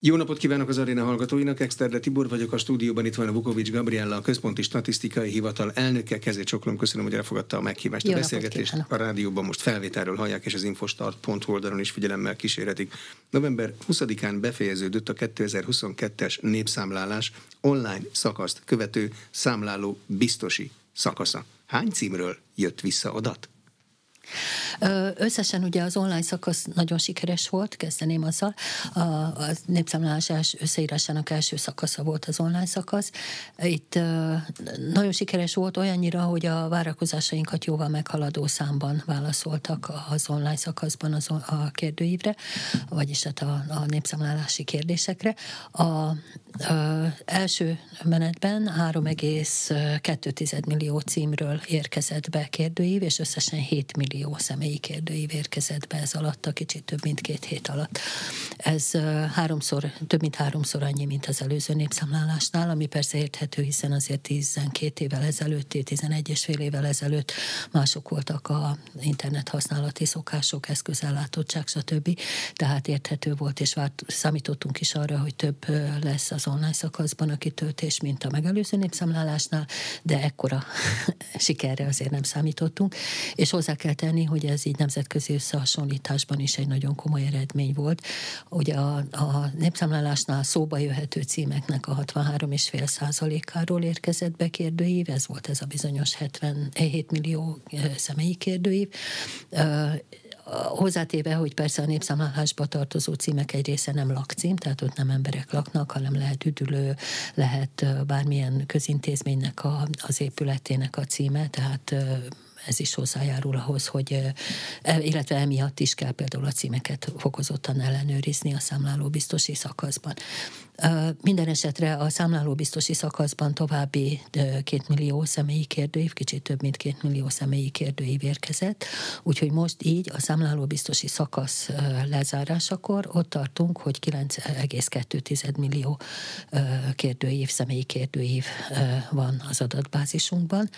Jó napot kívánok az aréna hallgatóinak, Exterde Tibor vagyok, a stúdióban itt van a Vukovics Gabriella, a Központi Statisztikai Hivatal elnöke, kezét csoklom, köszönöm, hogy elfogadta a meghívást. Jó a beszélgetést a rádióban most felvételről hallják, és az infostart.hu oldalon is figyelemmel kísérhetik. November 20-án befejeződött a 2022-es népszámlálás online szakaszt követő számláló biztosi szakasza. Hány címről jött vissza adat? Összesen ugye az online szakasz nagyon sikeres volt, kezdeném azzal. A, a népszámlálás összeírásának első szakasza volt az online szakasz. Itt nagyon sikeres volt olyannyira, hogy a várakozásainkat jóval meghaladó számban válaszoltak az online szakaszban az, a kérdőívre, vagyis hát a, a népszámlálási kérdésekre. A, a első menetben 3,2 millió címről érkezett be kérdőív, és összesen 7 millió személyi kérdőív érkezett be ez alatt, a kicsit több mint két hét alatt. Ez háromszor, több mint háromszor annyi, mint az előző népszámlálásnál, ami persze érthető, hiszen azért 12 évvel ezelőtt, 11 és fél évvel ezelőtt mások voltak a internet használati szokások, eszközellátottság, stb. Tehát érthető volt, és várt, számítottunk is arra, hogy több lesz az online szakaszban a kitöltés, mint a megelőző népszámlálásnál, de ekkora sikerre azért nem számítottunk. És hozzá kell tenni, hogy ez így nemzetközi összehasonlításban is egy nagyon komoly eredmény volt. Ugye a, a népszámlálásnál szóba jöhető címeknek a 63,5 százalékáról érkezett be kérdőív, ez volt ez a bizonyos 77 millió személyi kérdőív hozzátéve, hogy persze a népszámlálásba tartozó címek egy része nem lakcím, tehát ott nem emberek laknak, hanem lehet üdülő, lehet bármilyen közintézménynek a, az épületének a címe, tehát ez is hozzájárul ahhoz, hogy, e, illetve emiatt is kell például a címeket fokozottan ellenőrizni a számláló biztosi szakaszban. Minden esetre a számláló biztosi szakaszban további két millió személyi kérdőív, kicsit több mint két millió személyi kérdőív érkezett, úgyhogy most így a számláló biztosi szakasz lezárásakor ott tartunk, hogy 9,2 millió kérdőív, személyi kérdőív van az adatbázisunkban.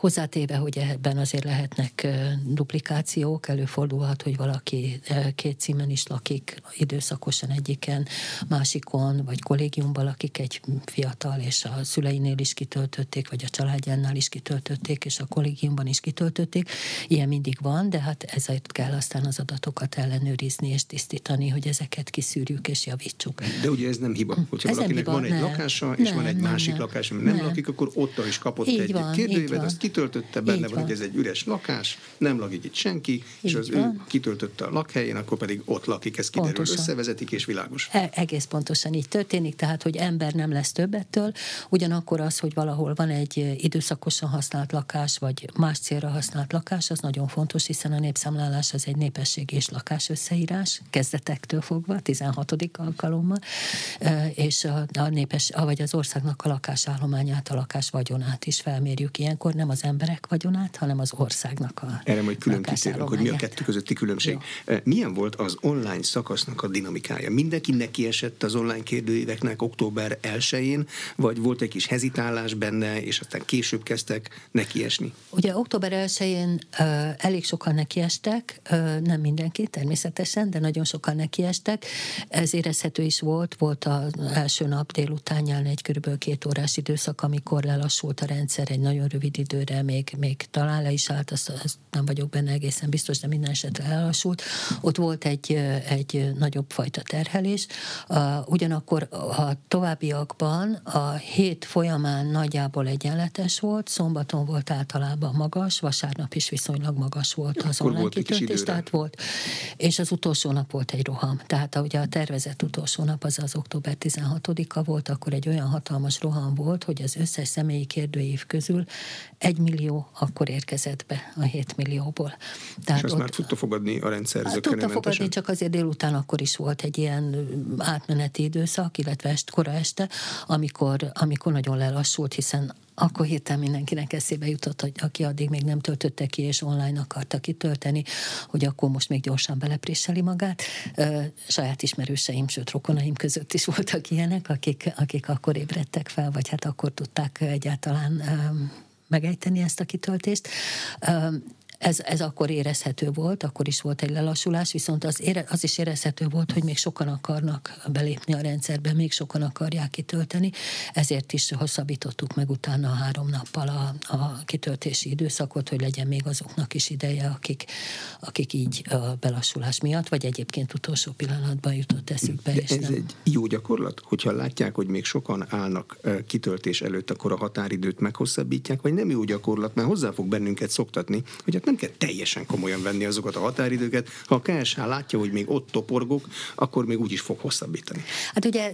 Hozzátéve, hogy ebben azért lehetnek duplikációk, előfordulhat, hogy valaki két címen is lakik, időszakosan egyiken, másikon, vagy kollégiumban lakik egy fiatal, és a szüleinél is kitöltötték, vagy a családjánál is kitöltötték, és a kollégiumban is kitöltötték. Ilyen mindig van, de hát ezért kell aztán az adatokat ellenőrizni és tisztítani, hogy ezeket kiszűrjük és javítsuk. De ugye ez nem hiba. Hogyha ez valakinek hiba, van egy nem. lakása, és nem, van egy nem, másik nem, lakás, ami nem, nem lakik, akkor ott is kapott így egy van, kérdőívet, azt kitöltötte, benne van, van, hogy ez egy üres lakás, nem lakik itt senki, Így és az van. ő kitöltötte a lakhelyén, akkor pedig ott lakik, ez kiderül, pontosan. összevezetik és világos. E- egész pontosan így történik, tehát, hogy ember nem lesz többettől, ugyanakkor az, hogy valahol van egy időszakosan használt lakás, vagy más célra használt lakás, az nagyon fontos, hiszen a népszámlálás az egy népesség és lakás összeírás, kezdetektől fogva, 16. alkalommal, és a, a népes, vagy az országnak a lakásállományát, a lakás vagyonát is felmérjük ilyenkor, nem az emberek emberek vagyonát, hanem az országnak a Erre majd külön kitérünk, hogy mi a kettő közötti különbség. Jó. Milyen volt az online szakasznak a dinamikája? Mindenki neki esett az online kérdőíveknek október 1-én, vagy volt egy kis hezitálás benne, és aztán később kezdtek nekiesni? Ugye október 1-én uh, elég sokan nekiestek, nem mindenki természetesen, de nagyon sokan nekiestek. Ez érezhető is volt, volt az első nap délutánján egy körülbelül két órás időszak, amikor lelassult a rendszer egy nagyon rövid időre, még még, talán le is állt, azt, azt nem vagyok benne egészen biztos, de minden esetre elhassult. Ott volt egy, egy nagyobb fajta terhelés. Ugyanakkor a továbbiakban a hét folyamán nagyjából egyenletes volt, szombaton volt általában magas, vasárnap is viszonylag magas volt az online kitöltés, tehát volt, és az utolsó nap volt egy roham. Tehát ugye a tervezett utolsó nap az az október 16-a volt, akkor egy olyan hatalmas roham volt, hogy az összes személyi kérdőív közül egy millió akkor érkezett be a 7 millióból. Tehát és azt ott, már tudta fogadni a rendszer hát, Tudta fogadni, csak azért délután akkor is volt egy ilyen átmeneti időszak, illetve est, kora este, amikor, amikor nagyon lelassult, hiszen akkor hirtelen mindenkinek eszébe jutott, hogy aki addig még nem töltötte ki, és online akarta kitölteni, hogy akkor most még gyorsan belepréseli magát. Saját ismerőseim, sőt rokonaim között is voltak ilyenek, akik, akik akkor ébredtek fel, vagy hát akkor tudták egyáltalán megejteni ezt a kitöltést. Ez, ez akkor érezhető volt, akkor is volt egy lelassulás, viszont az, ére, az is érezhető volt, hogy még sokan akarnak belépni a rendszerbe, még sokan akarják kitölteni, ezért is hosszabbítottuk meg utána a három nappal a, a kitöltési időszakot, hogy legyen még azoknak is ideje, akik, akik így a belassulás miatt, vagy egyébként utolsó pillanatban jutott eszükbe. De és ez nem... egy jó gyakorlat, hogyha látják, hogy még sokan állnak kitöltés előtt, akkor a határidőt meghosszabbítják, vagy nem jó gyakorlat, mert hozzá fog bennünket szoktatni, hogy hát nem kell teljesen komolyan venni azokat a határidőket. Ha a KSH látja, hogy még ott toporgok, akkor még úgy is fog hosszabbítani. Hát ugye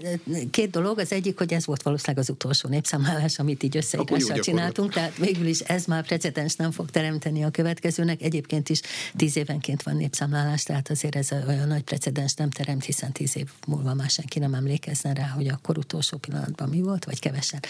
két dolog, az egyik, hogy ez volt valószínűleg az utolsó népszámlálás, amit így összeírással csináltunk, tehát végül is ez már precedens nem fog teremteni a következőnek. Egyébként is tíz évenként van népszámlálás, tehát azért ez olyan nagy precedens nem teremt, hiszen tíz év múlva már senki nem emlékezne rá, hogy akkor utolsó pillanatban mi volt, vagy kevesen.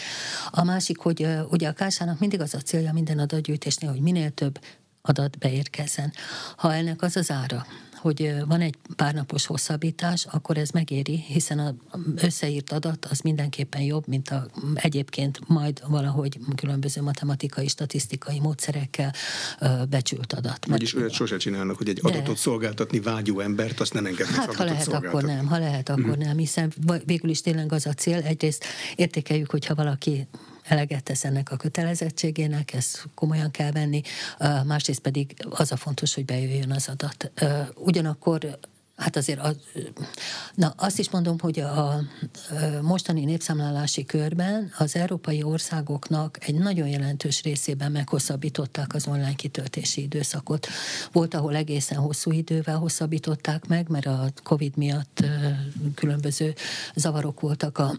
A másik, hogy ugye a kársának mindig az a célja minden adatgyűjtésnél, hogy minél több adat beérkezzen. Ha ennek az az ára, hogy van egy párnapos hosszabbítás, akkor ez megéri, hiszen az összeírt adat az mindenképpen jobb, mint a, egyébként majd valahogy különböző matematikai, statisztikai módszerekkel becsült adat. Vagyis olyat sose csinálnak, hogy egy De... adatot szolgáltatni vágyó embert, azt nem engednek Hát ha lehet, akkor nem, ha lehet, akkor mm. nem, hiszen végül is tényleg az a cél, egyrészt értékeljük, hogyha valaki eleget tesz ennek a kötelezettségének, ezt komolyan kell venni, másrészt pedig az a fontos, hogy bejöjjön az adat. Ugyanakkor Hát azért az, na, azt is mondom, hogy a mostani népszámlálási körben az európai országoknak egy nagyon jelentős részében meghosszabbították az online kitöltési időszakot. Volt, ahol egészen hosszú idővel hosszabbították meg, mert a COVID miatt különböző zavarok voltak a,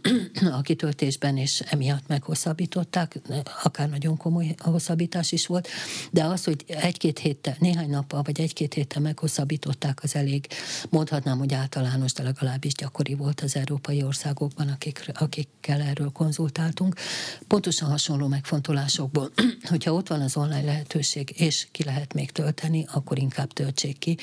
a kitöltésben, és emiatt meghosszabbították, akár nagyon komoly hosszabbítás is volt, de az, hogy egy-két héttel, néhány nappal vagy egy-két héttel meghosszabbították, az elég mondhatnám, hogy általános, de legalábbis gyakori volt az európai országokban, akik, akikkel erről konzultáltunk. Pontosan hasonló megfontolásokból, hogyha ott van az online lehetőség, és ki lehet még tölteni, akkor inkább töltsék ki,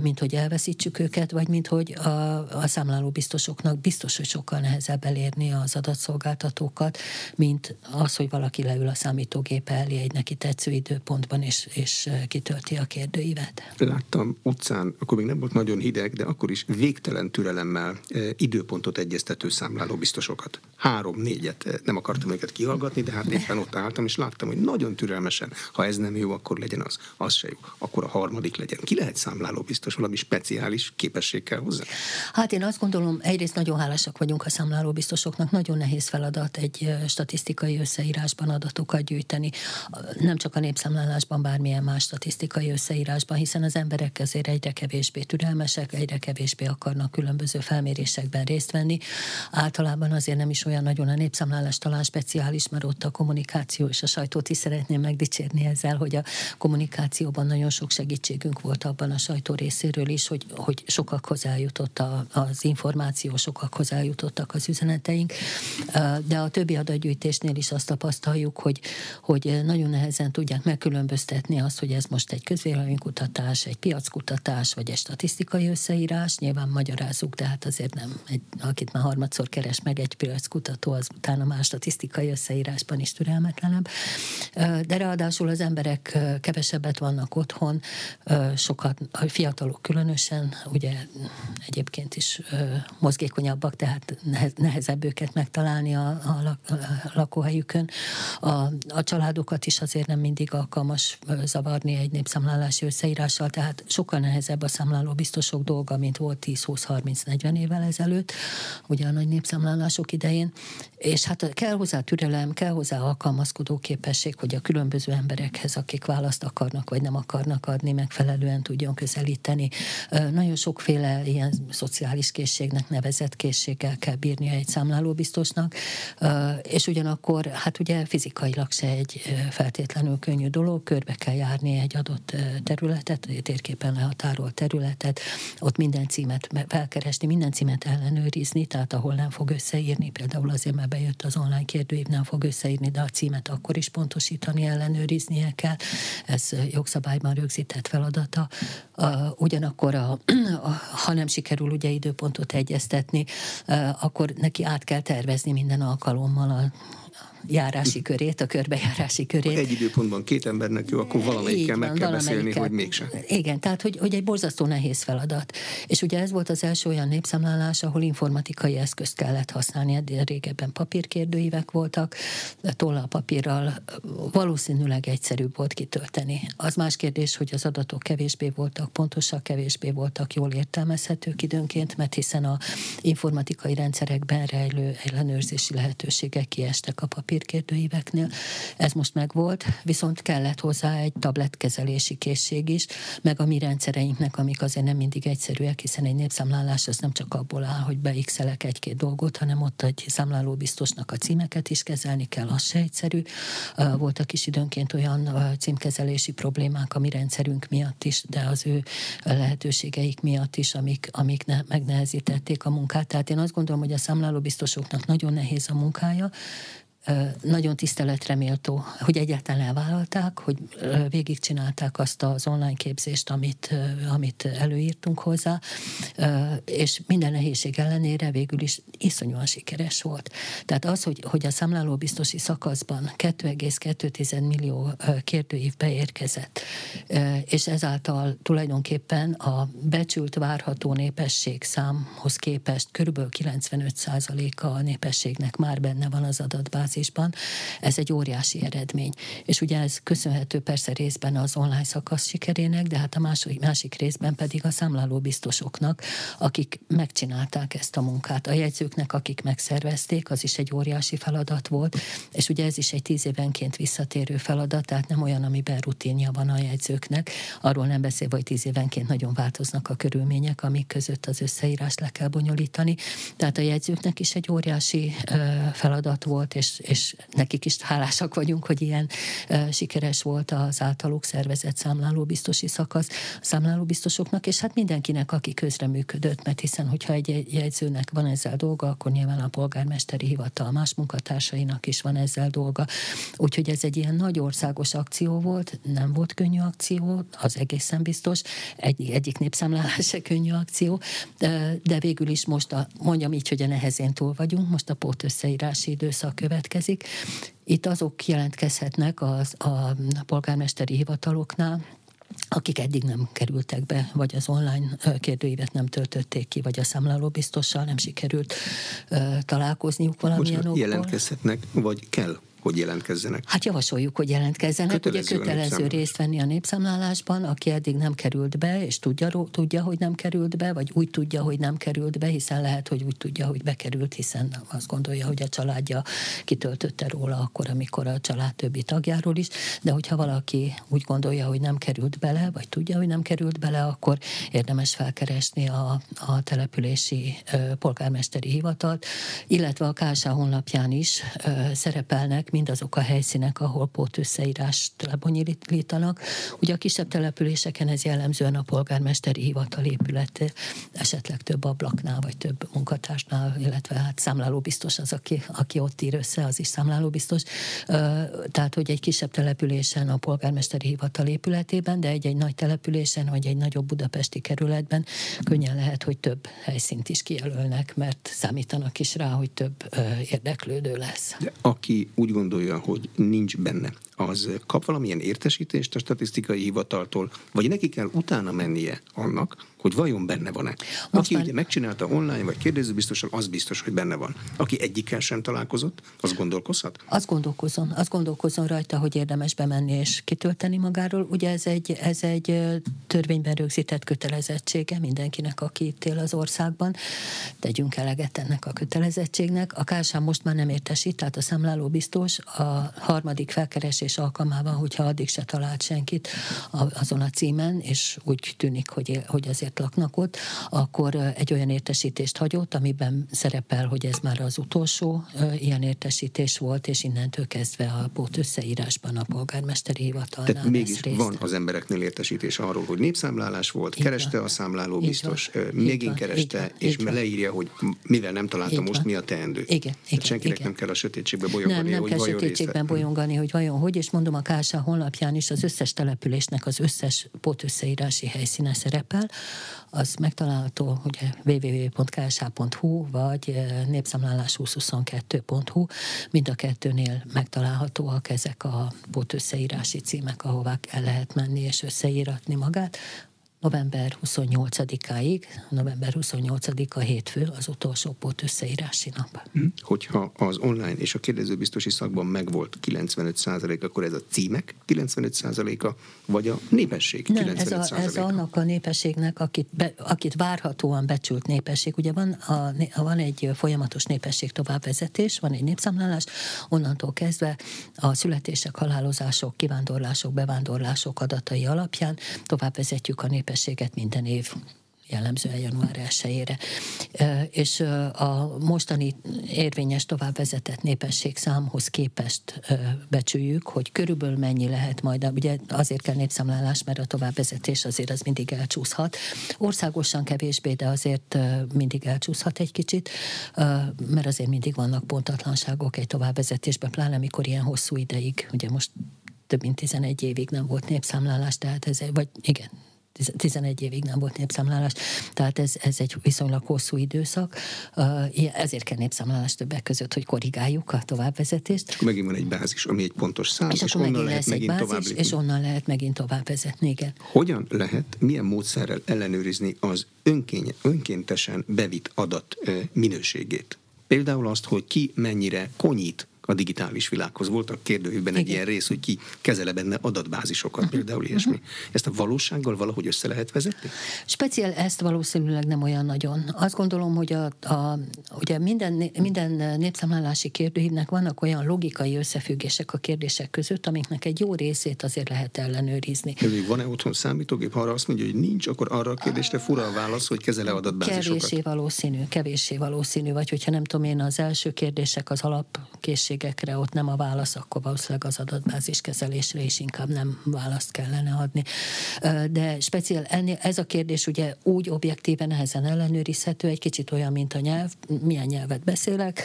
mint hogy elveszítsük őket, vagy mint hogy a, a számláló biztosoknak biztos, hogy sokkal nehezebb elérni az adatszolgáltatókat, mint az, hogy valaki leül a számítógép elé egy neki tetsző időpontban, és, és kitölti a kérdőívet. Láttam utcán, akkor még nem volt nagyon hideg, de akkor is végtelen türelemmel eh, időpontot egyeztető számláló biztosokat. Három, négyet, eh, nem akartam őket kihallgatni, de hát éppen ott álltam, és láttam, hogy nagyon türelmesen, ha ez nem jó, akkor legyen az, az se jó, akkor a harmadik legyen. Ki lehet számláló biztos, valami speciális képesség kell hozzá? Hát én azt gondolom, egyrészt nagyon hálásak vagyunk a számláló biztosoknak, nagyon nehéz feladat egy eh, statisztikai összeírásban adatokat gyűjteni, nem csak a népszámlálásban, bármilyen más statisztikai összeírásban, hiszen az emberek azért egyre kevésbé türelmesek, idősek egyre kevésbé akarnak különböző felmérésekben részt venni. Általában azért nem is olyan nagyon a népszámlálás talán speciális, mert ott a kommunikáció és a sajtót is szeretném megdicsérni ezzel, hogy a kommunikációban nagyon sok segítségünk volt abban a sajtó részéről is, hogy, hogy sokakhoz eljutott a, az információ, sokakhoz eljutottak az üzeneteink. De a többi adatgyűjtésnél is azt tapasztaljuk, hogy, hogy nagyon nehezen tudják megkülönböztetni azt, hogy ez most egy közvéleménykutatás, egy piackutatás, vagy egy statisztikai összeírás, nyilván magyarázzuk, de hát azért nem, egy, akit már harmadszor keres meg egy kutató, az utána más statisztikai összeírásban is türelmetlenebb. De ráadásul az emberek kevesebbet vannak otthon, sokat, a fiatalok különösen, ugye egyébként is mozgékonyabbak, tehát nehezebb őket megtalálni a, a, lakóhelyükön. A, a családokat is azért nem mindig alkalmas zavarni egy népszámlálási összeírással, tehát sokkal nehezebb a számláló biztosok sok dolga, mint volt 10-20-30-40 évvel ezelőtt, ugye a nagy népszámlálások idején, és hát kell hozzá türelem, kell hozzá alkalmazkodó képesség, hogy a különböző emberekhez, akik választ akarnak vagy nem akarnak adni, megfelelően tudjon közelíteni. Nagyon sokféle ilyen szociális készségnek nevezett készséggel kell bírni egy számlálóbiztosnak, és ugyanakkor hát ugye fizikailag se egy feltétlenül könnyű dolog, körbe kell járni egy adott területet, térképen lehatárolt területet, ott minden címet felkeresni, minden címet ellenőrizni, tehát ahol nem fog összeírni, például azért, mert bejött az online kérdőív, nem fog összeírni, de a címet akkor is pontosítani, ellenőriznie kell. Ez jogszabályban rögzített feladata. Ugyanakkor, a, a, ha nem sikerül ugye időpontot egyeztetni, akkor neki át kell tervezni minden alkalommal a járási körét, a körbejárási körét. Egy időpontban két embernek jó, akkor valamelyikkel meg kell beszélni, hogy mégsem. Igen, tehát hogy, hogy egy borzasztó nehéz feladat. És ugye ez volt az első olyan népszámlálás, ahol informatikai eszközt kellett használni, eddig régebben papírkérdőívek voltak, tollal papírral valószínűleg egyszerűbb volt kitölteni. Az más kérdés, hogy az adatok kevésbé voltak pontosak, kevésbé voltak jól értelmezhetők időnként, mert hiszen a informatikai rendszerekben rejlő ellenőrzési lehetőségek kiestek a papírkérdőíveknél. Ez most megvolt, viszont kellett hozzá egy tabletkezelési készség is, meg a mi rendszereinknek, amik azért nem mindig egyszerűek, hiszen egy népszámlálás az nem csak abból áll, hogy beixelek egy-két dolgot, hanem ott egy számláló biztosnak a címeket is kezelni kell, az se egyszerű. Voltak is időnként olyan címkezelési problémák a mi rendszerünk miatt is, de az ő lehetőségeik miatt is, amik, amik ne, megnehezítették a munkát. Tehát én azt gondolom, hogy a számláló biztosoknak nagyon nehéz a munkája, nagyon tiszteletre méltó, hogy egyáltalán elvállalták, hogy végigcsinálták azt az online képzést, amit, amit előírtunk hozzá, és minden nehézség ellenére végül is iszonyúan sikeres volt. Tehát az, hogy, hogy a számláló biztosi szakaszban 2,2 millió kérdőív beérkezett, és ezáltal tulajdonképpen a becsült várható népesség számhoz képest körülbelül 95%-a a népességnek már benne van az adatbázisban, bázisban, ez egy óriási eredmény. És ugye ez köszönhető persze részben az online szakasz sikerének, de hát a másik, másik részben pedig a számláló biztosoknak, akik megcsinálták ezt a munkát. A jegyzőknek, akik megszervezték, az is egy óriási feladat volt, és ugye ez is egy tíz évenként visszatérő feladat, tehát nem olyan, amiben rutinja van a jegyzőknek. Arról nem beszélve, hogy tíz évenként nagyon változnak a körülmények, amik között az összeírást le kell bonyolítani. Tehát a jegyzőknek is egy óriási feladat volt, és, és nekik is hálásak vagyunk, hogy ilyen sikeres volt az általuk szervezett számlálóbiztosi szakasz a számlálóbiztosoknak, és hát mindenkinek, aki közreműködött, mert hiszen, hogyha egy jegyzőnek van ezzel dolga, akkor nyilván a polgármesteri hivatal más munkatársainak is van ezzel dolga. Úgyhogy ez egy ilyen nagy országos akció volt, nem volt könnyű akció, az egészen biztos, egy, egyik népszámlálás se könnyű akció, de, de végül is most a, mondjam így, hogy a nehezén túl vagyunk, most a pót összeírási időszak követ következik. Itt azok jelentkezhetnek az, a polgármesteri hivataloknál, akik eddig nem kerültek be, vagy az online kérdőívet nem töltötték ki, vagy a számláló biztossal nem sikerült uh, találkozniuk valamilyen okból. jelentkezhetnek, vagy kell hogy jelentkezzenek? Hát javasoljuk, hogy jelentkezzenek. Kötelező Ugye kötelező részt venni a népszámlálásban, aki eddig nem került be, és tudja, tudja, hogy nem került be, vagy úgy tudja, hogy nem került be, hiszen lehet, hogy úgy tudja, hogy bekerült, hiszen azt gondolja, hogy a családja kitöltötte róla akkor, amikor a család többi tagjáról is, de hogyha valaki úgy gondolja, hogy nem került bele, vagy tudja, hogy nem került bele, akkor érdemes felkeresni a, a települési ö, polgármesteri hivatalt, illetve a KSA honlapján is ö, szerepelnek mindazok a helyszínek, ahol pót összeírást lebonyolítanak. Ugye a kisebb településeken ez jellemzően a polgármesteri hivatal épülete, esetleg több ablaknál, vagy több munkatársnál, illetve hát számláló biztos az, aki, aki ott ír össze, az is számláló biztos. Tehát, hogy egy kisebb településen a polgármesteri hivatal épületében, de egy-egy nagy településen, vagy egy nagyobb budapesti kerületben könnyen lehet, hogy több helyszínt is kijelölnek, mert számítanak is rá, hogy több érdeklődő lesz. De aki úgy gondolja, hogy nincs benne, az kap valamilyen értesítést a statisztikai hivataltól, vagy neki kell utána mennie annak, hogy vajon benne van-e. Aki már... ugye megcsinálta online, vagy kérdezőbiztosan, az biztos, hogy benne van. Aki egyikkel sem találkozott, az gondolkozhat? Az gondolkozom. Az gondolkozom rajta, hogy érdemes bemenni és kitölteni magáról. Ugye ez egy, ez egy törvényben rögzített kötelezettsége mindenkinek, aki itt él az országban. Tegyünk eleget ennek a kötelezettségnek. A KSH most már nem értesít, tehát a számláló biztos a harmadik felkeresés alkalmával, hogyha addig se talált senkit azon a címen, és úgy tűnik, hogy, hogy azért emberek laknak ott, akkor egy olyan értesítést hagyott, amiben szerepel, hogy ez már az utolsó ilyen értesítés volt, és innentől kezdve a pót összeírásban a polgármesteri hivatalnál Tehát mégis részt. van az embereknél értesítés arról, hogy népszámlálás volt, így kereste van. a számláló így biztos, van. megint kereste, van. és van. leírja, hogy mivel nem találta most, van. mi a teendő. Igen, igen, senkinek igen. nem kell a sötétségbe bolyogni, hogy van sötétségben bolyongani, hogy vajon hogy, és mondom a KSA honlapján is az összes településnek az összes pótösszeírási helyszíne szerepel, az megtalálható ugye www.ksa.hu vagy népszámlálás2022.hu, mind a kettőnél megtalálhatóak ezek a pótösszeírási címek, ahová el lehet menni és összeíratni magát november 28-áig, november 28-a hétfő az utolsó pót összeírási nap. Hm. Hogyha az online és a kérdezőbiztosi szakban megvolt 95% akkor ez a címek 95 a vagy a népesség 95 Nem, ez, a, ez annak a népességnek, akit, be, akit várhatóan becsült népesség. Ugye van, a, van egy folyamatos népesség továbbvezetés, van egy népszámlálás, onnantól kezdve a születések, halálozások, kivándorlások, bevándorlások adatai alapján továbbvezetjük a népesség népességet minden év jellemzően január 1 És a mostani érvényes továbbvezetett népességszámhoz képest becsüljük, hogy körülbelül mennyi lehet majd, ugye azért kell népszámlálás, mert a továbbvezetés azért az mindig elcsúszhat. Országosan kevésbé, de azért mindig elcsúszhat egy kicsit, mert azért mindig vannak pontatlanságok egy továbbvezetésben, pláne amikor ilyen hosszú ideig, ugye most több mint 11 évig nem volt népszámlálás, tehát ez, vagy igen, 11 évig nem volt népszámlálás, tehát ez, ez egy viszonylag hosszú időszak, ezért kell népszámlálás többek között, hogy korrigáljuk a továbbvezetést. És megint van egy bázis, ami egy pontos szám, és, és onnan lehet megint bázis, tovább. És onnan lehet megint tovább vezetni, igen. Hogyan lehet, milyen módszerrel ellenőrizni az önkény, önkéntesen bevitt adat minőségét? Például azt, hogy ki mennyire konyít a digitális világhoz. Volt a kérdőjükben egy ilyen rész, hogy ki kezele benne adatbázisokat, uh-huh. például ilyesmi. Uh-huh. Ezt a valósággal valahogy össze lehet vezetni? Speciál ezt valószínűleg nem olyan nagyon. Azt gondolom, hogy a, a, ugye minden, minden népszámlálási kérdőívnek vannak olyan logikai összefüggések a kérdések között, amiknek egy jó részét azért lehet ellenőrizni. Van-e otthon számítógép, ha arra azt mondja, hogy nincs, akkor arra a kérdésre fura a válasz, hogy kezele adatbázisokat? Kevéssé valószínű, kevéssé valószínű, vagy hogyha nem tudom én, az első kérdések az alapkészség nehézségekre ott nem a válasz, akkor valószínűleg az adatbázis kezelésre is inkább nem választ kellene adni. De speciál ez a kérdés ugye úgy objektíven nehezen ellenőrizhető, egy kicsit olyan, mint a nyelv, milyen nyelvet beszélek,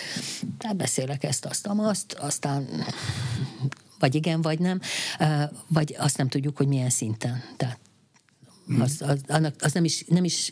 tehát beszélek ezt, azt, azt, aztán vagy igen, vagy nem, vagy azt nem tudjuk, hogy milyen szinten. Tehát. Az, az, annak, az nem is, nem is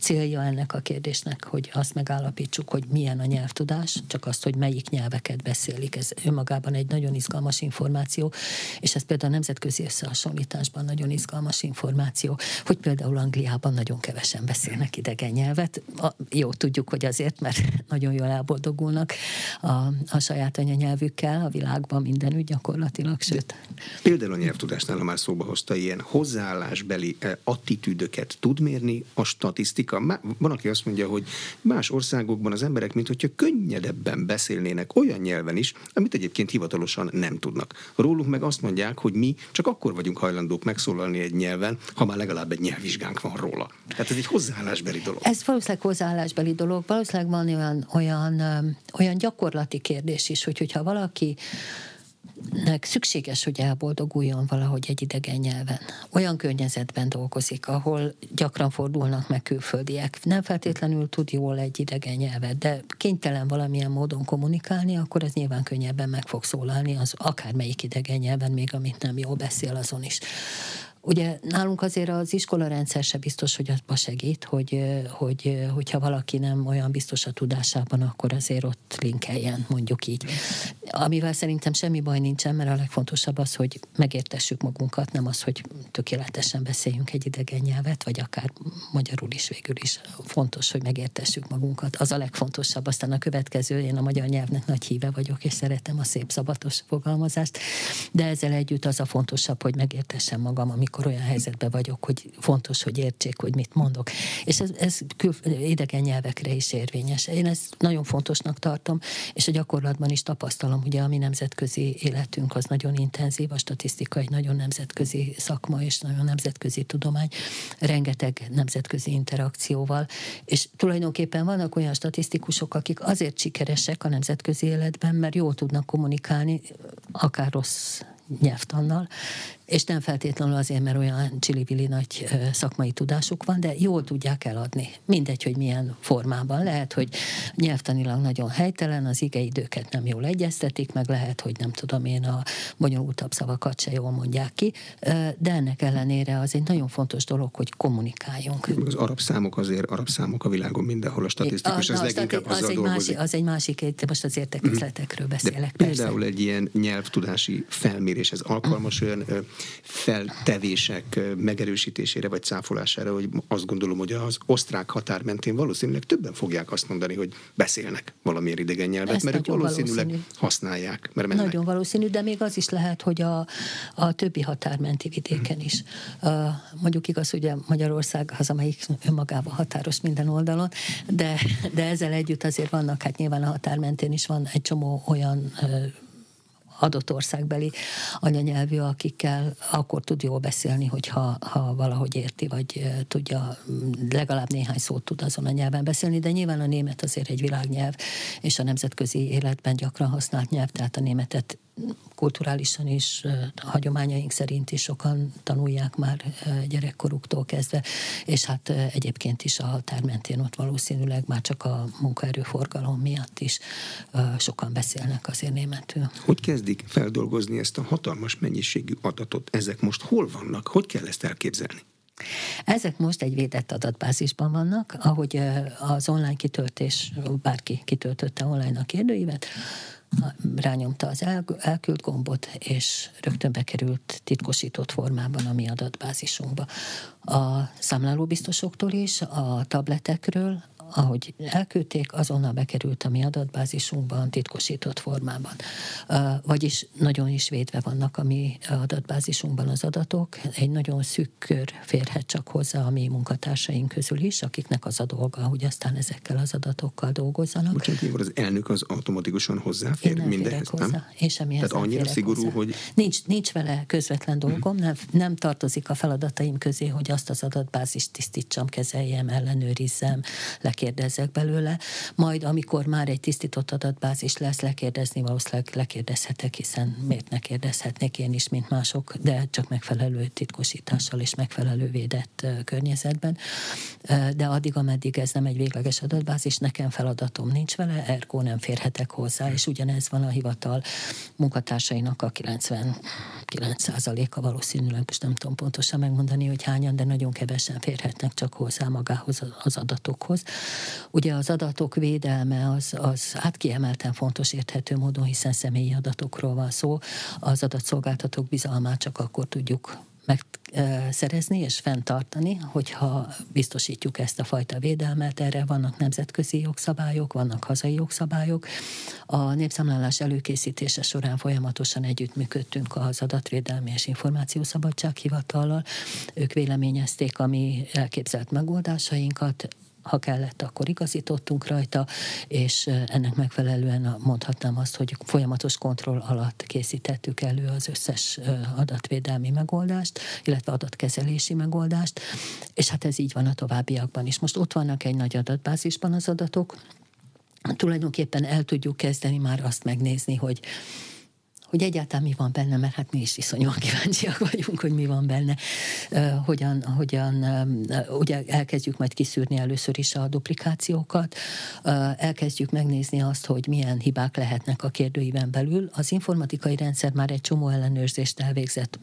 célja ennek a kérdésnek, hogy azt megállapítsuk, hogy milyen a nyelvtudás, csak azt, hogy melyik nyelveket beszélik. Ez önmagában egy nagyon izgalmas információ, és ez például a nemzetközi összehasonlításban nagyon izgalmas információ, hogy például Angliában nagyon kevesen beszélnek idegen nyelvet. A, jó, tudjuk, hogy azért, mert nagyon jól elboldogulnak a, a saját anyanyelvükkel a világban mindenütt gyakorlatilag, sőt. Például a nyelvtudásnál, ha már szóba hozta ilyen hozzáállásbeli attitűdöket tud mérni a statisztika. Van, aki azt mondja, hogy más országokban az emberek, mint hogyha könnyedebben beszélnének olyan nyelven is, amit egyébként hivatalosan nem tudnak. Róluk meg azt mondják, hogy mi csak akkor vagyunk hajlandók megszólalni egy nyelven, ha már legalább egy nyelvvizsgánk van róla. Tehát ez egy hozzáállásbeli dolog. Ez valószínűleg hozzáállásbeli dolog. Valószínűleg van olyan, olyan, olyan gyakorlati kérdés is, hogy hogyha valaki nek szükséges, hogy elboldoguljon valahogy egy idegen nyelven. Olyan környezetben dolgozik, ahol gyakran fordulnak meg külföldiek. Nem feltétlenül tud jól egy idegen nyelvet, de kénytelen valamilyen módon kommunikálni, akkor ez nyilván könnyebben meg fog szólalni az akármelyik idegen nyelven, még amit nem jól beszél azon is. Ugye nálunk azért az iskola rendszer se biztos, hogy abba segít, hogy, hogy, hogyha valaki nem olyan biztos a tudásában, akkor azért ott linkeljen, mondjuk így. Amivel szerintem semmi baj nincsen, mert a legfontosabb az, hogy megértessük magunkat, nem az, hogy tökéletesen beszéljünk egy idegen nyelvet, vagy akár magyarul is végül is fontos, hogy megértessük magunkat. Az a legfontosabb. Aztán a következő, én a magyar nyelvnek nagy híve vagyok, és szeretem a szép szabatos fogalmazást, de ezzel együtt az a fontosabb, hogy megértessem magam, amikor amikor olyan helyzetben vagyok, hogy fontos, hogy értsék, hogy mit mondok. És ez, ez kül, idegen nyelvekre is érvényes. Én ezt nagyon fontosnak tartom, és a gyakorlatban is tapasztalom, hogy a mi nemzetközi életünk az nagyon intenzív, a statisztika egy nagyon nemzetközi szakma és nagyon nemzetközi tudomány, rengeteg nemzetközi interakcióval, és tulajdonképpen vannak olyan statisztikusok, akik azért sikeresek a nemzetközi életben, mert jól tudnak kommunikálni, akár rossz nyelvtannal, és nem feltétlenül azért, mert olyan csili nagy szakmai tudásuk van, de jól tudják eladni. Mindegy, hogy milyen formában. Lehet, hogy nyelvtanilag nagyon helytelen, az igeidőket nem jól egyeztetik, meg lehet, hogy nem tudom én a bonyolultabb szavakat se jól mondják ki, de ennek ellenére az egy nagyon fontos dolog, hogy kommunikáljunk. Az arab számok azért, arab számok a világon mindenhol a statisztikus, az, az leginkább az egy másik, az egy másik, most az értekezletekről beszélek. De például egy ilyen nyelvtudási felmérés, ez alkalmas olyan feltevések megerősítésére vagy cáfolására, hogy azt gondolom, hogy az osztrák határ mentén valószínűleg többen fogják azt mondani, hogy beszélnek valamilyen idegen nyelvet, Ez mert ők valószínűleg valószínű. használják. Mert mennek. Nagyon valószínű, de még az is lehet, hogy a, a többi határmenti vidéken is. Uh, mondjuk igaz, ugye Magyarország az, amelyik önmagában határos minden oldalon, de, de ezzel együtt azért vannak, hát nyilván a határ mentén is van egy csomó olyan uh, adott országbeli anyanyelvű, akikkel akkor tud jól beszélni, hogyha ha valahogy érti, vagy tudja, legalább néhány szót tud azon a nyelven beszélni, de nyilván a német azért egy világnyelv, és a nemzetközi életben gyakran használt nyelv, tehát a németet kulturálisan is, a hagyományaink szerint is sokan tanulják már gyerekkoruktól kezdve, és hát egyébként is a határ mentén ott valószínűleg már csak a munkaerőforgalom miatt is sokan beszélnek azért németül. Hogy kezdik feldolgozni ezt a hatalmas mennyiségű adatot? Ezek most hol vannak? Hogy kell ezt elképzelni? Ezek most egy védett adatbázisban vannak, ahogy az online kitöltés, bárki kitöltötte online a kérdőívet, rányomta az el, elküld gombot, és rögtön bekerült titkosított formában a mi adatbázisunkba. A számlálóbiztosoktól is, a tabletekről, ahogy elküldték, azonnal bekerült a mi adatbázisunkban titkosított formában. Vagyis nagyon is védve vannak a mi adatbázisunkban az adatok. Egy nagyon szűk kör férhet csak hozzá a mi munkatársaink közül is, akiknek az a dolga, hogy aztán ezekkel az adatokkal dolgozzanak. Bocsánat, az elnök az automatikusan hozzáfér Én mindenhez, hozzá, nem? Én semmihez Tehát annyira szigorú, hozzá. hogy... Nincs, nincs vele közvetlen dolgom, nem, nem tartozik a feladataim közé, hogy azt az adatbázist tisztítsam, kezeljem, ellenőrizzem, le kérdezzek belőle, majd amikor már egy tisztított adatbázis lesz, lekérdezni valószínűleg lekérdezhetek, hiszen miért ne kérdezhetnék én is, mint mások, de csak megfelelő titkosítással és megfelelő védett környezetben. De addig, ameddig ez nem egy végleges adatbázis, nekem feladatom nincs vele, ergo nem férhetek hozzá, és ugyanez van a hivatal munkatársainak a 99%-a valószínűleg, most nem tudom pontosan megmondani, hogy hányan, de nagyon kevesen férhetnek csak hozzá magához az adatokhoz. Ugye az adatok védelme az, az hát kiemelten fontos érthető módon, hiszen személyi adatokról van szó. Az adatszolgáltatók bizalmát csak akkor tudjuk megszerezni és fenntartani, hogyha biztosítjuk ezt a fajta védelmet. Erre vannak nemzetközi jogszabályok, vannak hazai jogszabályok. A népszámlálás előkészítése során folyamatosan együttműködtünk az Adatvédelmi és Információszabadság Hivatallal. Ők véleményezték a mi elképzelt megoldásainkat, ha kellett, akkor igazítottunk rajta, és ennek megfelelően mondhatnám azt, hogy folyamatos kontroll alatt készítettük elő az összes adatvédelmi megoldást, illetve adatkezelési megoldást, és hát ez így van a továbbiakban is. Most ott vannak egy nagy adatbázisban az adatok, tulajdonképpen el tudjuk kezdeni már azt megnézni, hogy hogy egyáltalán mi van benne, mert hát mi is iszonyúan kíváncsiak vagyunk, hogy mi van benne, hogyan, hogyan ugye elkezdjük majd kiszűrni először is a duplikációkat, elkezdjük megnézni azt, hogy milyen hibák lehetnek a kérdőiben belül. Az informatikai rendszer már egy csomó ellenőrzést elvégzett,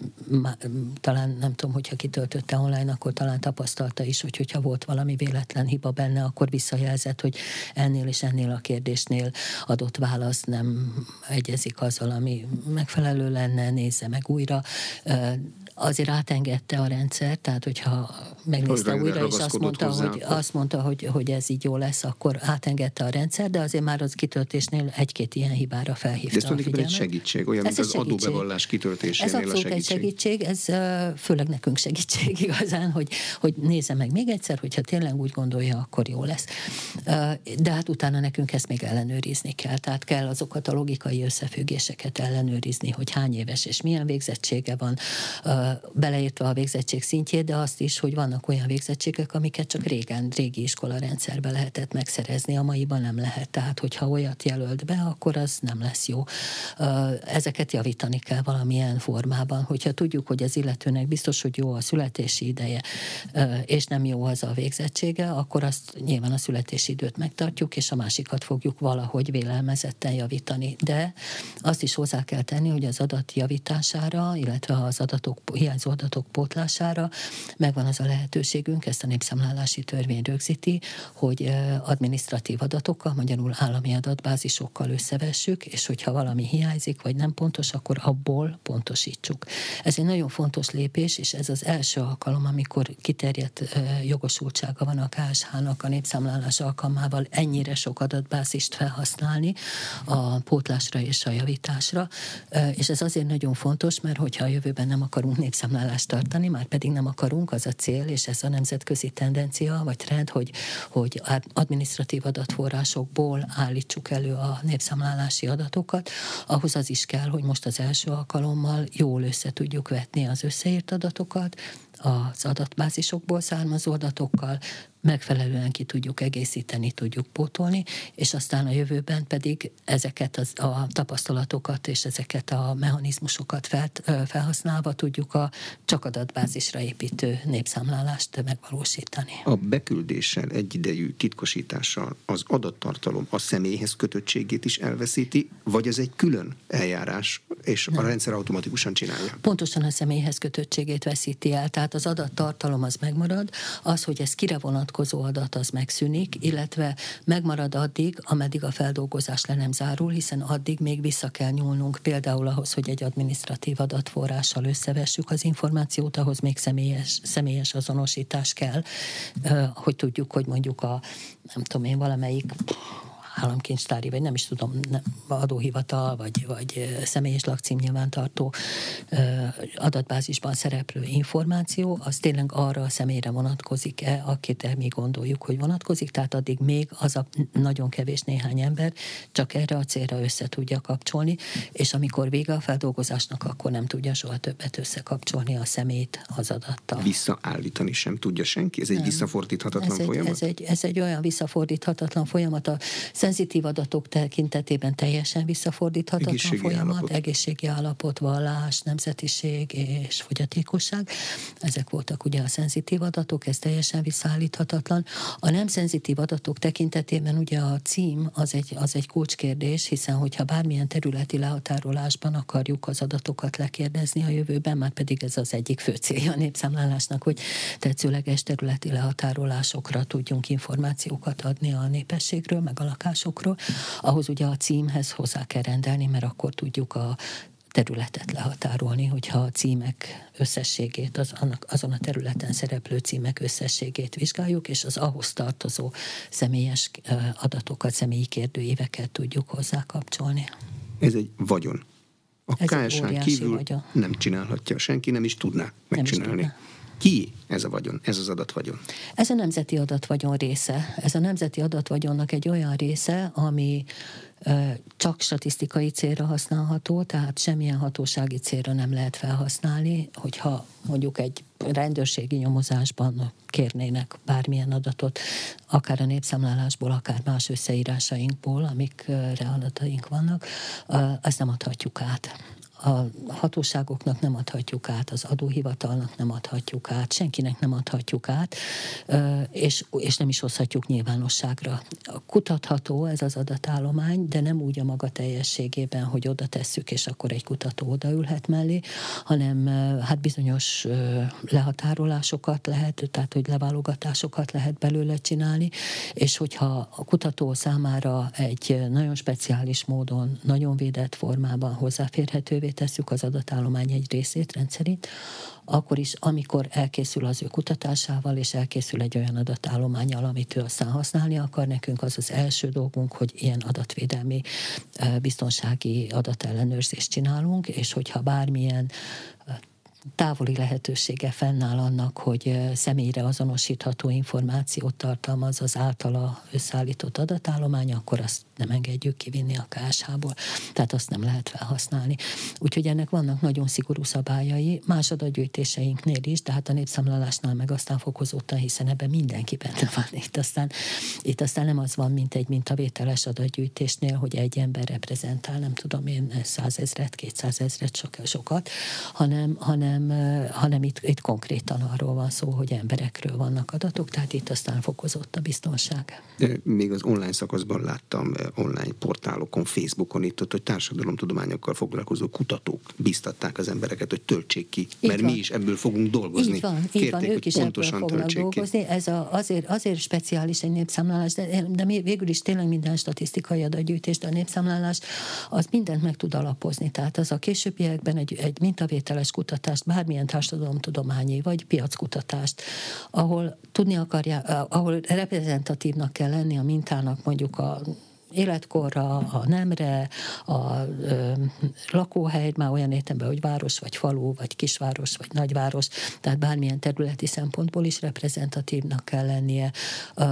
talán nem tudom, hogyha kitöltötte online, akkor talán tapasztalta is, hogy hogyha volt valami véletlen hiba benne, akkor visszajelzett, hogy ennél és ennél a kérdésnél adott válasz nem egyezik azzal, ami megfelelő lenne, nézze meg újra. Azért átengedte a rendszer, tehát hogyha megnézte hogy újra, és azt mondta, hozzá, hogy, akkor... azt mondta hogy, hogy ez így jó lesz, akkor átengedte a rendszer, de azért már az kitöltésnél egy-két ilyen hibára felhívta de ez tulajdonképpen egy segítség, olyan, ez mint az segítség. adóbevallás kitöltésénél ez a segítség. egy segítség, ez főleg nekünk segítség igazán, hogy, hogy nézze meg még egyszer, hogyha tényleg úgy gondolja, akkor jó lesz. De hát utána nekünk ezt még ellenőrizni kell, tehát kell azokat a logikai összefüggéseket ellenőrizni, hogy hány éves és milyen végzettsége van, beleértve a végzettség szintjét, de azt is, hogy vannak vannak olyan végzettségek, amiket csak régen, régi iskola rendszerben lehetett megszerezni, a maiban nem lehet. Tehát, hogyha olyat jelölt be, akkor az nem lesz jó. Ezeket javítani kell valamilyen formában. Hogyha tudjuk, hogy az illetőnek biztos, hogy jó a születési ideje, és nem jó az a végzettsége, akkor azt nyilván a születési időt megtartjuk, és a másikat fogjuk valahogy vélelmezetten javítani. De azt is hozzá kell tenni, hogy az adat javítására, illetve az adatok, hiányzó adatok pótlására megvan az a lehetőségünk, ezt a népszámlálási törvény rögzíti, hogy administratív adatokkal, magyarul állami adatbázisokkal összevessük, és hogyha valami hiányzik, vagy nem pontos, akkor abból pontosítsuk. Ez egy nagyon fontos lépés, és ez az első alkalom, amikor kiterjedt jogosultsága van a KSH-nak a népszámlálás alkalmával ennyire sok adatbázist felhasználni a pótlásra és a javításra, és ez azért nagyon fontos, mert hogyha a jövőben nem akarunk népszámlálást tartani, már pedig nem akarunk, az a cél, és ez a nemzetközi tendencia, vagy trend, hogy, hogy administratív adatforrásokból állítsuk elő a népszámlálási adatokat, ahhoz az is kell, hogy most az első alkalommal jól össze tudjuk vetni az összeírt adatokat, az adatbázisokból származó adatokkal, megfelelően ki tudjuk egészíteni, tudjuk pótolni, és aztán a jövőben pedig ezeket az, a tapasztalatokat és ezeket a mechanizmusokat fel, felhasználva tudjuk a csak adatbázisra építő népszámlálást megvalósítani. A beküldéssel egyidejű titkosítással az adattartalom a személyhez kötöttségét is elveszíti, vagy ez egy külön eljárás, és Nem. a rendszer automatikusan csinálja? Pontosan a személyhez kötöttségét veszíti el, tehát az adattartalom az megmarad, az, hogy ez kire vonat vonatkozó adat az megszűnik, illetve megmarad addig, ameddig a feldolgozás le nem zárul, hiszen addig még vissza kell nyúlnunk például ahhoz, hogy egy administratív adatforrással összevessük az információt, ahhoz még személyes, személyes azonosítás kell, hogy tudjuk, hogy mondjuk a nem tudom én, valamelyik államkincstári, vagy nem is tudom, nem, adóhivatal, vagy, vagy személyes lakcím nyilvántartó adatbázisban szereplő információ, az tényleg arra a személyre vonatkozik-e, akit mi gondoljuk, hogy vonatkozik, tehát addig még az a nagyon kevés néhány ember csak erre a célra össze tudja kapcsolni, és amikor vége a feldolgozásnak, akkor nem tudja soha többet összekapcsolni a szemét az adattal. Visszaállítani sem tudja senki? Ez egy nem. visszafordíthatatlan ez egy, folyamat? Ez egy, ez egy olyan visszafordíthatatlan folyamat. A szenzitív adatok tekintetében teljesen visszafordíthatatlan egészségi folyamat, állapot. egészségi állapot, vallás, nemzetiség és fogyatékosság. Ezek voltak ugye a szenzitív adatok, ez teljesen visszaállíthatatlan. A nem szenzitív adatok tekintetében ugye a cím az egy, az egy kulcskérdés, hiszen hogyha bármilyen területi lehatárolásban akarjuk az adatokat lekérdezni a jövőben, már pedig ez az egyik fő célja a népszámlálásnak, hogy tetszőleges területi lehatárolásokra tudjunk információkat adni a népességről, meg a lakás másokról, ahhoz ugye a címhez hozzá kell rendelni, mert akkor tudjuk a területet lehatárolni, hogyha a címek összességét, az, annak, azon a területen szereplő címek összességét vizsgáljuk, és az ahhoz tartozó személyes adatokat, személyi kérdőíveket tudjuk hozzá kapcsolni. Ez egy vagyon. A KSH kívül vagyon. nem csinálhatja, senki nem is tudná megcsinálni. Nem is tudná. Ki ez a vagyon, ez az adatvagyon? Ez a nemzeti adatvagyon része. Ez a nemzeti adatvagionnak egy olyan része, ami csak statisztikai célra használható, tehát semmilyen hatósági célra nem lehet felhasználni, hogyha mondjuk egy rendőrségi nyomozásban kérnének bármilyen adatot, akár a népszámlálásból, akár más összeírásainkból, amikre adataink vannak, ezt nem adhatjuk át a hatóságoknak nem adhatjuk át, az adóhivatalnak nem adhatjuk át, senkinek nem adhatjuk át, és, és nem is hozhatjuk nyilvánosságra. Kutatható ez az adatállomány, de nem úgy a maga teljességében, hogy oda tesszük, és akkor egy kutató odaülhet mellé, hanem hát bizonyos lehatárolásokat lehet, tehát hogy leválogatásokat lehet belőle csinálni, és hogyha a kutató számára egy nagyon speciális módon, nagyon védett formában hozzáférhetővé tesszük az adatállomány egy részét rendszerint, akkor is, amikor elkészül az ő kutatásával, és elkészül egy olyan adatállományal, amit ő aztán használni akar, nekünk az az első dolgunk, hogy ilyen adatvédelmi biztonsági adatellenőrzést csinálunk, és hogyha bármilyen távoli lehetősége fennáll annak, hogy személyre azonosítható információt tartalmaz az általa összeállított adatállomány, akkor azt nem engedjük kivinni a KSH-ból, tehát azt nem lehet felhasználni. Úgyhogy ennek vannak nagyon szigorú szabályai, más adatgyűjtéseinknél is, de hát a népszámlálásnál meg aztán fokozottan, hiszen ebben mindenki benne van. Itt aztán, itt aztán nem az van, mint egy mintavételes adatgyűjtésnél, hogy egy ember reprezentál, nem tudom én, százezret, kétszázezret, sok, sokat, hanem, hanem, hanem itt, itt konkrétan arról van szó, hogy emberekről vannak adatok, tehát itt aztán fokozott a biztonság. Még az online szakaszban láttam online portálokon, Facebookon itt, ott, hogy társadalomtudományokkal foglalkozó kutatók biztatták az embereket, hogy töltsék ki, így mert van. mi is ebből fogunk dolgozni. Így van, Kérték, így van ők is ebből fognak dolgozni. Ki. Ez a, azért, azért speciális egy népszámlálás, de, de végül is tényleg minden statisztikai adatgyűjtés, de a népszámlálás az mindent meg tud alapozni. Tehát az a későbbiekben egy, egy mintavételes kutatást, bármilyen társadalomtudományi vagy piackutatást, ahol tudni akarja, ahol reprezentatívnak kell lenni a mintának mondjuk a életkorra, a nemre, a ö, lakóhely, már olyan értemben, hogy város, vagy falu, vagy kisváros, vagy nagyváros, tehát bármilyen területi szempontból is reprezentatívnak kell lennie. Ö,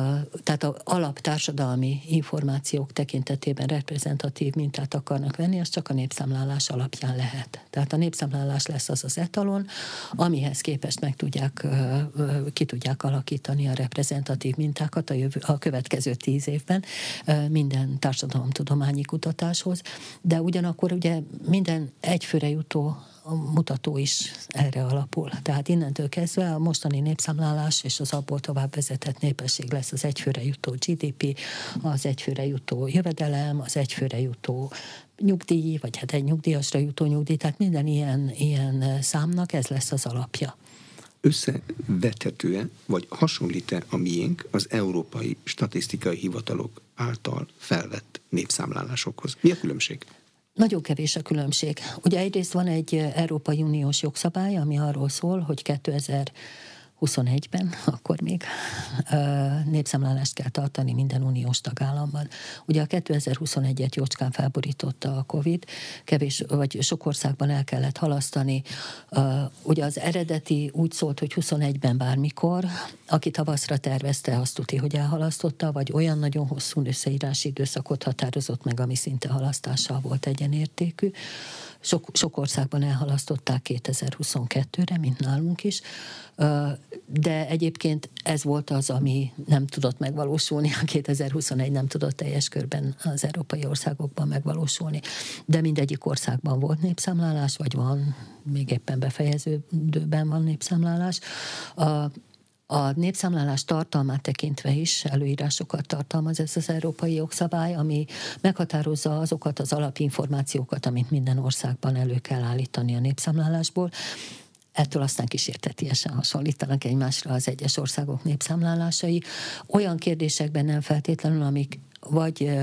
tehát a alaptársadalmi információk tekintetében reprezentatív mintát akarnak venni, az csak a népszámlálás alapján lehet. Tehát a népszámlálás lesz az az etalon, amihez képest meg tudják, ö, ki tudják alakítani a reprezentatív mintákat a, jövő, a következő tíz évben minden minden társadalomtudományi kutatáshoz, de ugyanakkor ugye minden egyfőre jutó a mutató is erre alapul. Tehát innentől kezdve a mostani népszámlálás és az abból tovább vezetett népesség lesz az egyfőre jutó GDP, az egyfőre jutó jövedelem, az egyfőre jutó nyugdíj, vagy hát egy nyugdíjasra jutó nyugdíj, tehát minden ilyen, ilyen számnak ez lesz az alapja összevethető-e, vagy hasonlít-e a miénk az Európai Statisztikai Hivatalok által felvett népszámlálásokhoz? Mi a különbség? Nagyon kevés a különbség. Ugye egyrészt van egy Európai Uniós jogszabály, ami arról szól, hogy 2000 21-ben, akkor még népszámlálást kell tartani minden uniós tagállamban. Ugye a 2021-et jócskán felborította a Covid, kevés, vagy sok országban el kellett halasztani. Ugye az eredeti úgy szólt, hogy 21-ben bármikor, aki tavaszra tervezte, azt tudja, hogy elhalasztotta, vagy olyan nagyon hosszú összeírási időszakot határozott meg, ami szinte halasztással volt egyenértékű. Sok, sok országban elhalasztották 2022-re, mint nálunk is, de egyébként ez volt az, ami nem tudott megvalósulni, a 2021 nem tudott teljes körben az európai országokban megvalósulni, de mindegyik országban volt népszámlálás, vagy van, még éppen befejeződőben van népszámlálás. A népszámlálás tartalmát tekintve is előírásokat tartalmaz ez az európai jogszabály, ami meghatározza azokat az alapinformációkat, amit minden országban elő kell állítani a népszámlálásból. Ettől aztán kísértetiesen hasonlítanak egymásra az egyes országok népszámlálásai. Olyan kérdésekben nem feltétlenül, amik vagy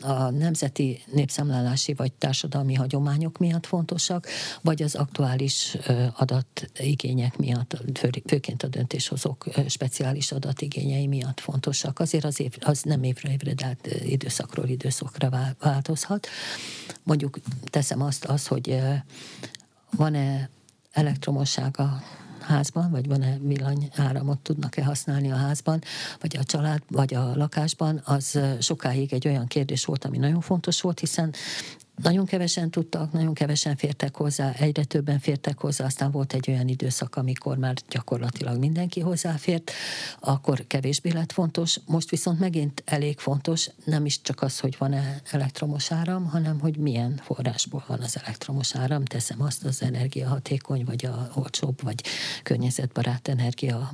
a nemzeti népszámlálási vagy társadalmi hagyományok miatt fontosak, vagy az aktuális adatigények miatt, főként a döntéshozók speciális adatigényei miatt fontosak. Azért az, év, az nem évre évre, de hát időszakról időszakra változhat. Mondjuk teszem azt, az, hogy van-e elektromosság a házban, vagy van-e villanyáramot tudnak-e használni a házban, vagy a család, vagy a lakásban, az sokáig egy olyan kérdés volt, ami nagyon fontos volt, hiszen nagyon kevesen tudtak, nagyon kevesen fértek hozzá, egyre többen fértek hozzá, aztán volt egy olyan időszak, amikor már gyakorlatilag mindenki hozzáfért, akkor kevésbé lett fontos, most viszont megint elég fontos, nem is csak az, hogy van-e elektromos áram, hanem hogy milyen forrásból van az elektromos áram, teszem azt az energiahatékony, vagy a olcsóbb, vagy környezetbarát energia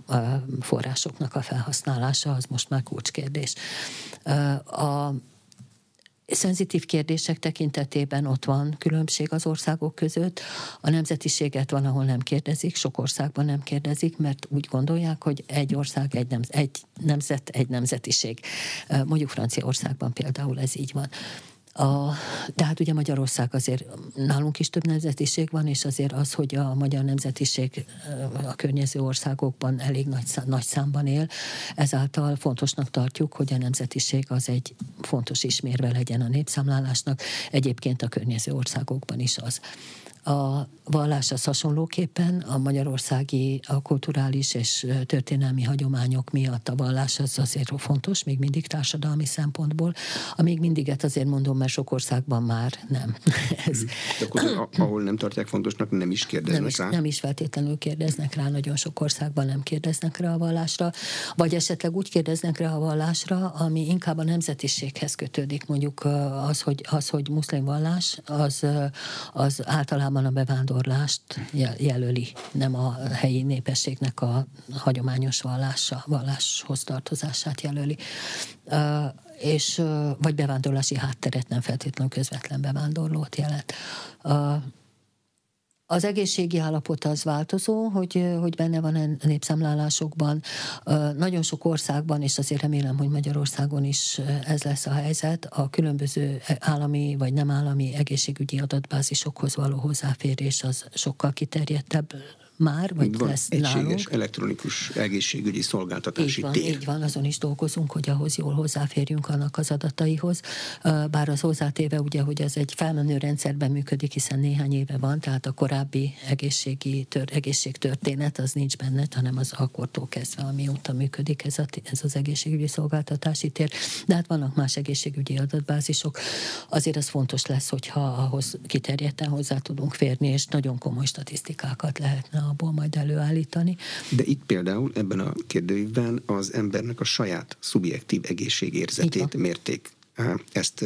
forrásoknak a felhasználása, az most már kulcskérdés. A szenzitív kérdések tekintetében ott van különbség az országok között. A nemzetiséget van, ahol nem kérdezik, sok országban nem kérdezik, mert úgy gondolják, hogy egy ország, egy, nem, egy nemzet, egy nemzetiség. Mondjuk Franciaországban például ez így van. A, de hát ugye Magyarország azért nálunk is több nemzetiség van, és azért az, hogy a magyar nemzetiség a környező országokban elég nagy, nagy számban él, ezáltal fontosnak tartjuk, hogy a nemzetiség az egy fontos ismérve legyen a népszámlálásnak, egyébként a környező országokban is az. A vallás az hasonlóképpen a magyarországi a kulturális és történelmi hagyományok miatt a vallás az azért fontos, még mindig társadalmi szempontból. A még mindiget azért mondom, mert sok országban már nem. Ez. De akkor, ahol nem tartják fontosnak, nem is kérdeznek nem is, rá? Nem is feltétlenül kérdeznek rá, nagyon sok országban nem kérdeznek rá a vallásra, vagy esetleg úgy kérdeznek rá a vallásra, ami inkább a nemzetiséghez kötődik, mondjuk az, hogy, az, hogy muszlim vallás, az, az általában a bevándorlást jelöli, nem a helyi népességnek a hagyományos vallása, valláshoz tartozását jelöli és vagy bevándorlási hátteret nem feltétlenül közvetlen bevándorlót jelent. Az egészségi állapot az változó, hogy, hogy benne van a népszámlálásokban. Nagyon sok országban, és azért remélem, hogy Magyarországon is ez lesz a helyzet, a különböző állami vagy nem állami egészségügyi adatbázisokhoz való hozzáférés az sokkal kiterjedtebb már, vagy van, lesz egységes nálunk. elektronikus egészségügyi szolgáltatási így van, tér. Így van, azon is dolgozunk, hogy ahhoz jól hozzáférjünk annak az adataihoz. Bár az hozzátéve ugye, hogy ez egy felmenő rendszerben működik, hiszen néhány éve van, tehát a korábbi egészségi tör, egészségtörténet az nincs benne, hanem az akkortól kezdve, amióta működik ez, a, ez az egészségügyi szolgáltatási tér. De hát vannak más egészségügyi adatbázisok. Azért az fontos lesz, hogyha ahhoz kiterjedten hozzá tudunk férni, és nagyon komoly statisztikákat lehetne abból majd előállítani. De itt például ebben a kérdőívben az embernek a saját szubjektív egészségérzetét mérték. Ezt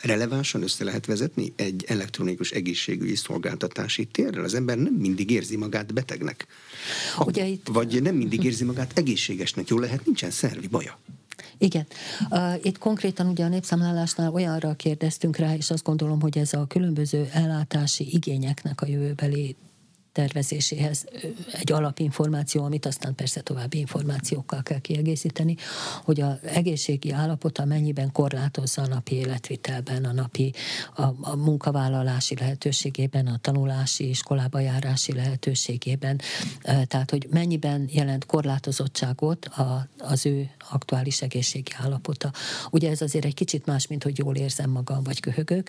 relevánsan össze lehet vezetni egy elektronikus egészségügyi szolgáltatási térrel? Az ember nem mindig érzi magát betegnek. Ugye itt... Vagy nem mindig érzi magát egészségesnek. Jó lehet, nincsen szervi baja. Igen. Itt konkrétan ugye a népszámlálásnál olyanra kérdeztünk rá, és azt gondolom, hogy ez a különböző ellátási igényeknek a jövőbeli tervezéséhez egy alapinformáció, amit aztán persze további információkkal kell kiegészíteni, hogy az egészségi állapota mennyiben korlátozza a napi életvitelben, a napi a, a munkavállalási lehetőségében, a tanulási, iskolába járási lehetőségében, tehát hogy mennyiben jelent korlátozottságot a, az ő aktuális egészségi állapota. Ugye ez azért egy kicsit más, mint hogy jól érzem magam, vagy köhögök,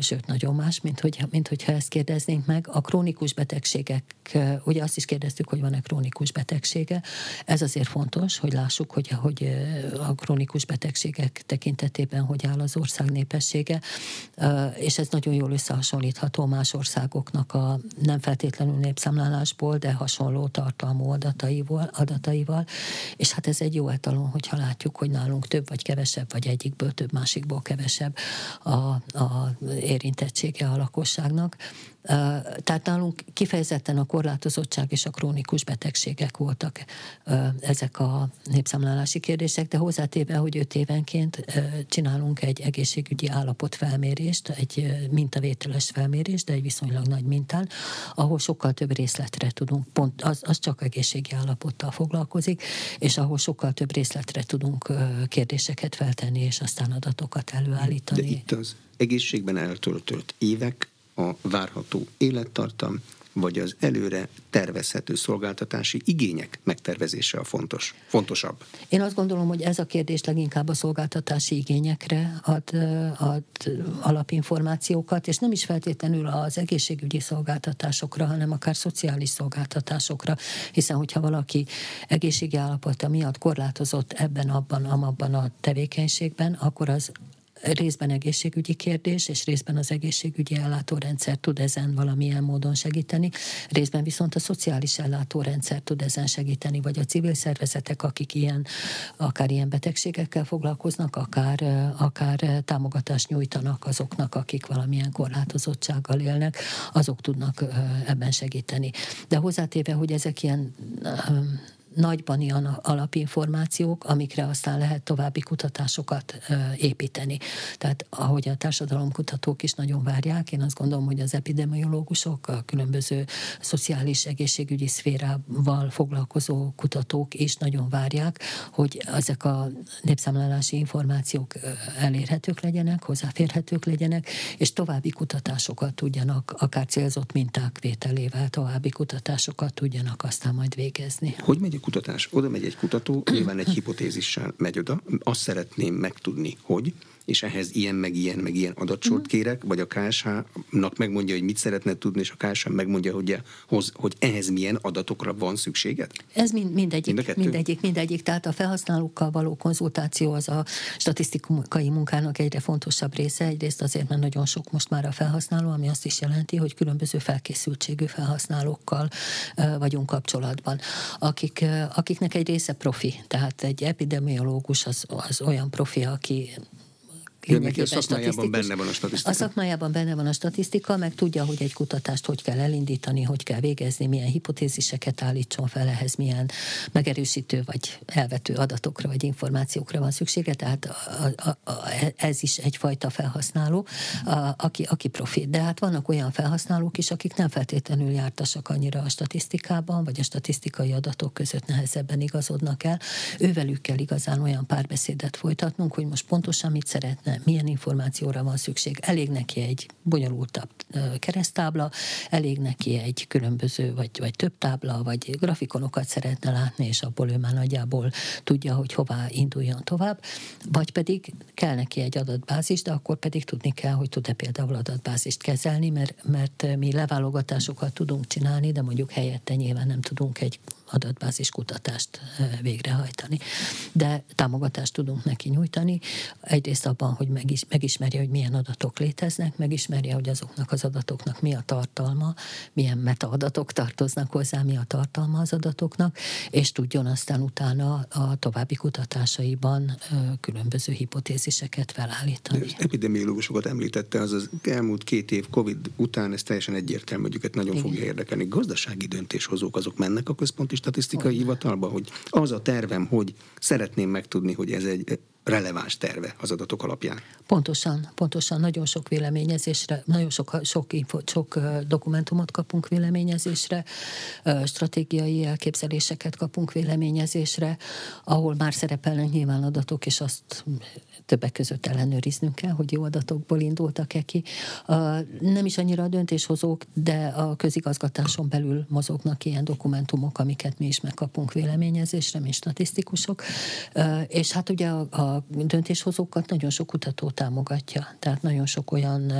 sőt, nagyon más, mint, hogy, mint hogyha ezt kérdeznénk meg. A krónikus beteg betegségek, ugye azt is kérdeztük, hogy van-e krónikus betegsége. Ez azért fontos, hogy lássuk, hogy, hogy a krónikus betegségek tekintetében hogy áll az ország népessége, és ez nagyon jól összehasonlítható más országoknak a nem feltétlenül népszámlálásból, de hasonló tartalmú adataival, adataival, és hát ez egy jó etalon, hogyha látjuk, hogy nálunk több vagy kevesebb, vagy egyikből több, másikból kevesebb a, a érintettsége a lakosságnak. Tehát nálunk kifejezetten a korlátozottság és a krónikus betegségek voltak ezek a népszámlálási kérdések, de hozzátéve, hogy öt évenként csinálunk egy egészségügyi állapotfelmérést, egy mintavételes felmérést, de egy viszonylag nagy mintán, ahol sokkal több részletre tudunk, pont az, az csak egészségi állapottal foglalkozik, és ahol sokkal több részletre tudunk kérdéseket feltenni, és aztán adatokat előállítani. De itt az egészségben eltöltött évek a várható élettartam, vagy az előre tervezhető szolgáltatási igények megtervezése a fontos, fontosabb? Én azt gondolom, hogy ez a kérdés leginkább a szolgáltatási igényekre ad, ad alapinformációkat, és nem is feltétlenül az egészségügyi szolgáltatásokra, hanem akár szociális szolgáltatásokra, hiszen hogyha valaki egészségi állapota miatt korlátozott ebben, abban, amabban a tevékenységben, akkor az részben egészségügyi kérdés, és részben az egészségügyi ellátórendszer tud ezen valamilyen módon segíteni, részben viszont a szociális ellátórendszer tud ezen segíteni, vagy a civil szervezetek, akik ilyen, akár ilyen betegségekkel foglalkoznak, akár, akár támogatást nyújtanak azoknak, akik valamilyen korlátozottsággal élnek, azok tudnak ebben segíteni. De hozzátéve, hogy ezek ilyen nagyban ilyen alapinformációk, amikre aztán lehet további kutatásokat építeni. Tehát ahogy a társadalomkutatók is nagyon várják, én azt gondolom, hogy az epidemiológusok, a különböző szociális egészségügyi szférával foglalkozó kutatók is nagyon várják, hogy ezek a népszámlálási információk elérhetők legyenek, hozzáférhetők legyenek, és további kutatásokat tudjanak, akár célzott minták vételével további kutatásokat tudjanak aztán majd végezni. Hogy megy a kutatás? Oda megy egy kutató, nyilván egy hipotézissel megy oda, azt szeretném megtudni, hogy, és ehhez ilyen, meg ilyen, meg ilyen adatsort mm. kérek, vagy a KSH-nak megmondja, hogy mit szeretne tudni, és a KSH megmondja, hogy, hoz, hogy ehhez milyen adatokra van szükséged? Ez mind, mindegyik, Mind mindegyik, mindegyik. Tehát a felhasználókkal való konzultáció az a statisztikai munkának egyre fontosabb része. Egyrészt azért, mert nagyon sok most már a felhasználó, ami azt is jelenti, hogy különböző felkészültségű felhasználókkal vagyunk kapcsolatban, akik, akiknek egy része profi. Tehát egy epidemiológus az, az olyan profi, aki neki a szakmájában benne van a statisztika. A szakmájában benne van a statisztika, meg tudja, hogy egy kutatást hogy kell elindítani, hogy kell végezni, milyen hipotéziseket állítson fel ehhez, milyen megerősítő vagy elvető adatokra vagy információkra van szüksége, tehát a, a, a, ez is egyfajta felhasználó, a, aki, aki profit. De hát vannak olyan felhasználók is, akik nem feltétlenül jártasak annyira a statisztikában, vagy a statisztikai adatok között nehezebben igazodnak el. Ővelük kell igazán olyan párbeszédet folytatnunk, hogy most pontosan mit szeretne, milyen információra van szükség. Elég neki egy bonyolultabb keresztábla, elég neki egy különböző, vagy, vagy több tábla, vagy grafikonokat szeretne látni, és abból ő már nagyjából tudja, hogy hová induljon tovább, vagy pedig kell neki egy adatbázis, de akkor pedig tudni kell, hogy tud-e például adatbázist kezelni, mert, mert mi leválogatásokat tudunk csinálni, de mondjuk helyette nyilván nem tudunk egy adatbázis kutatást végrehajtani. De támogatást tudunk neki nyújtani, egyrészt abban, hogy megis, megismerje, hogy milyen adatok léteznek, megismerje, hogy azoknak az adatoknak mi a tartalma, milyen metaadatok tartoznak hozzá, mi a tartalma az adatoknak, és tudjon aztán utána a további kutatásaiban különböző hipotéziseket felállítani. Az epidemiológusokat említette, az az elmúlt két év Covid után, ez teljesen egyértelmű, hogy őket nagyon Igen. fogja érdekelni. Gazdasági döntéshozók azok mennek a központi statisztikai Olyan. hivatalba, hogy az a tervem, hogy szeretném megtudni, hogy ez egy releváns terve az adatok alapján. Pontosan, pontosan. Nagyon sok véleményezésre, nagyon sok, sok, info, sok dokumentumot kapunk véleményezésre, stratégiai elképzeléseket kapunk véleményezésre, ahol már szerepelnek nyilván adatok, és azt többek között ellenőriznünk kell, hogy jó adatokból indultak-e ki. Nem is annyira a döntéshozók, de a közigazgatáson belül mozognak ilyen dokumentumok, amiket mi is megkapunk véleményezésre, mi statisztikusok. És hát ugye a, döntéshozókat nagyon sok kutató támogatja. Tehát nagyon sok olyan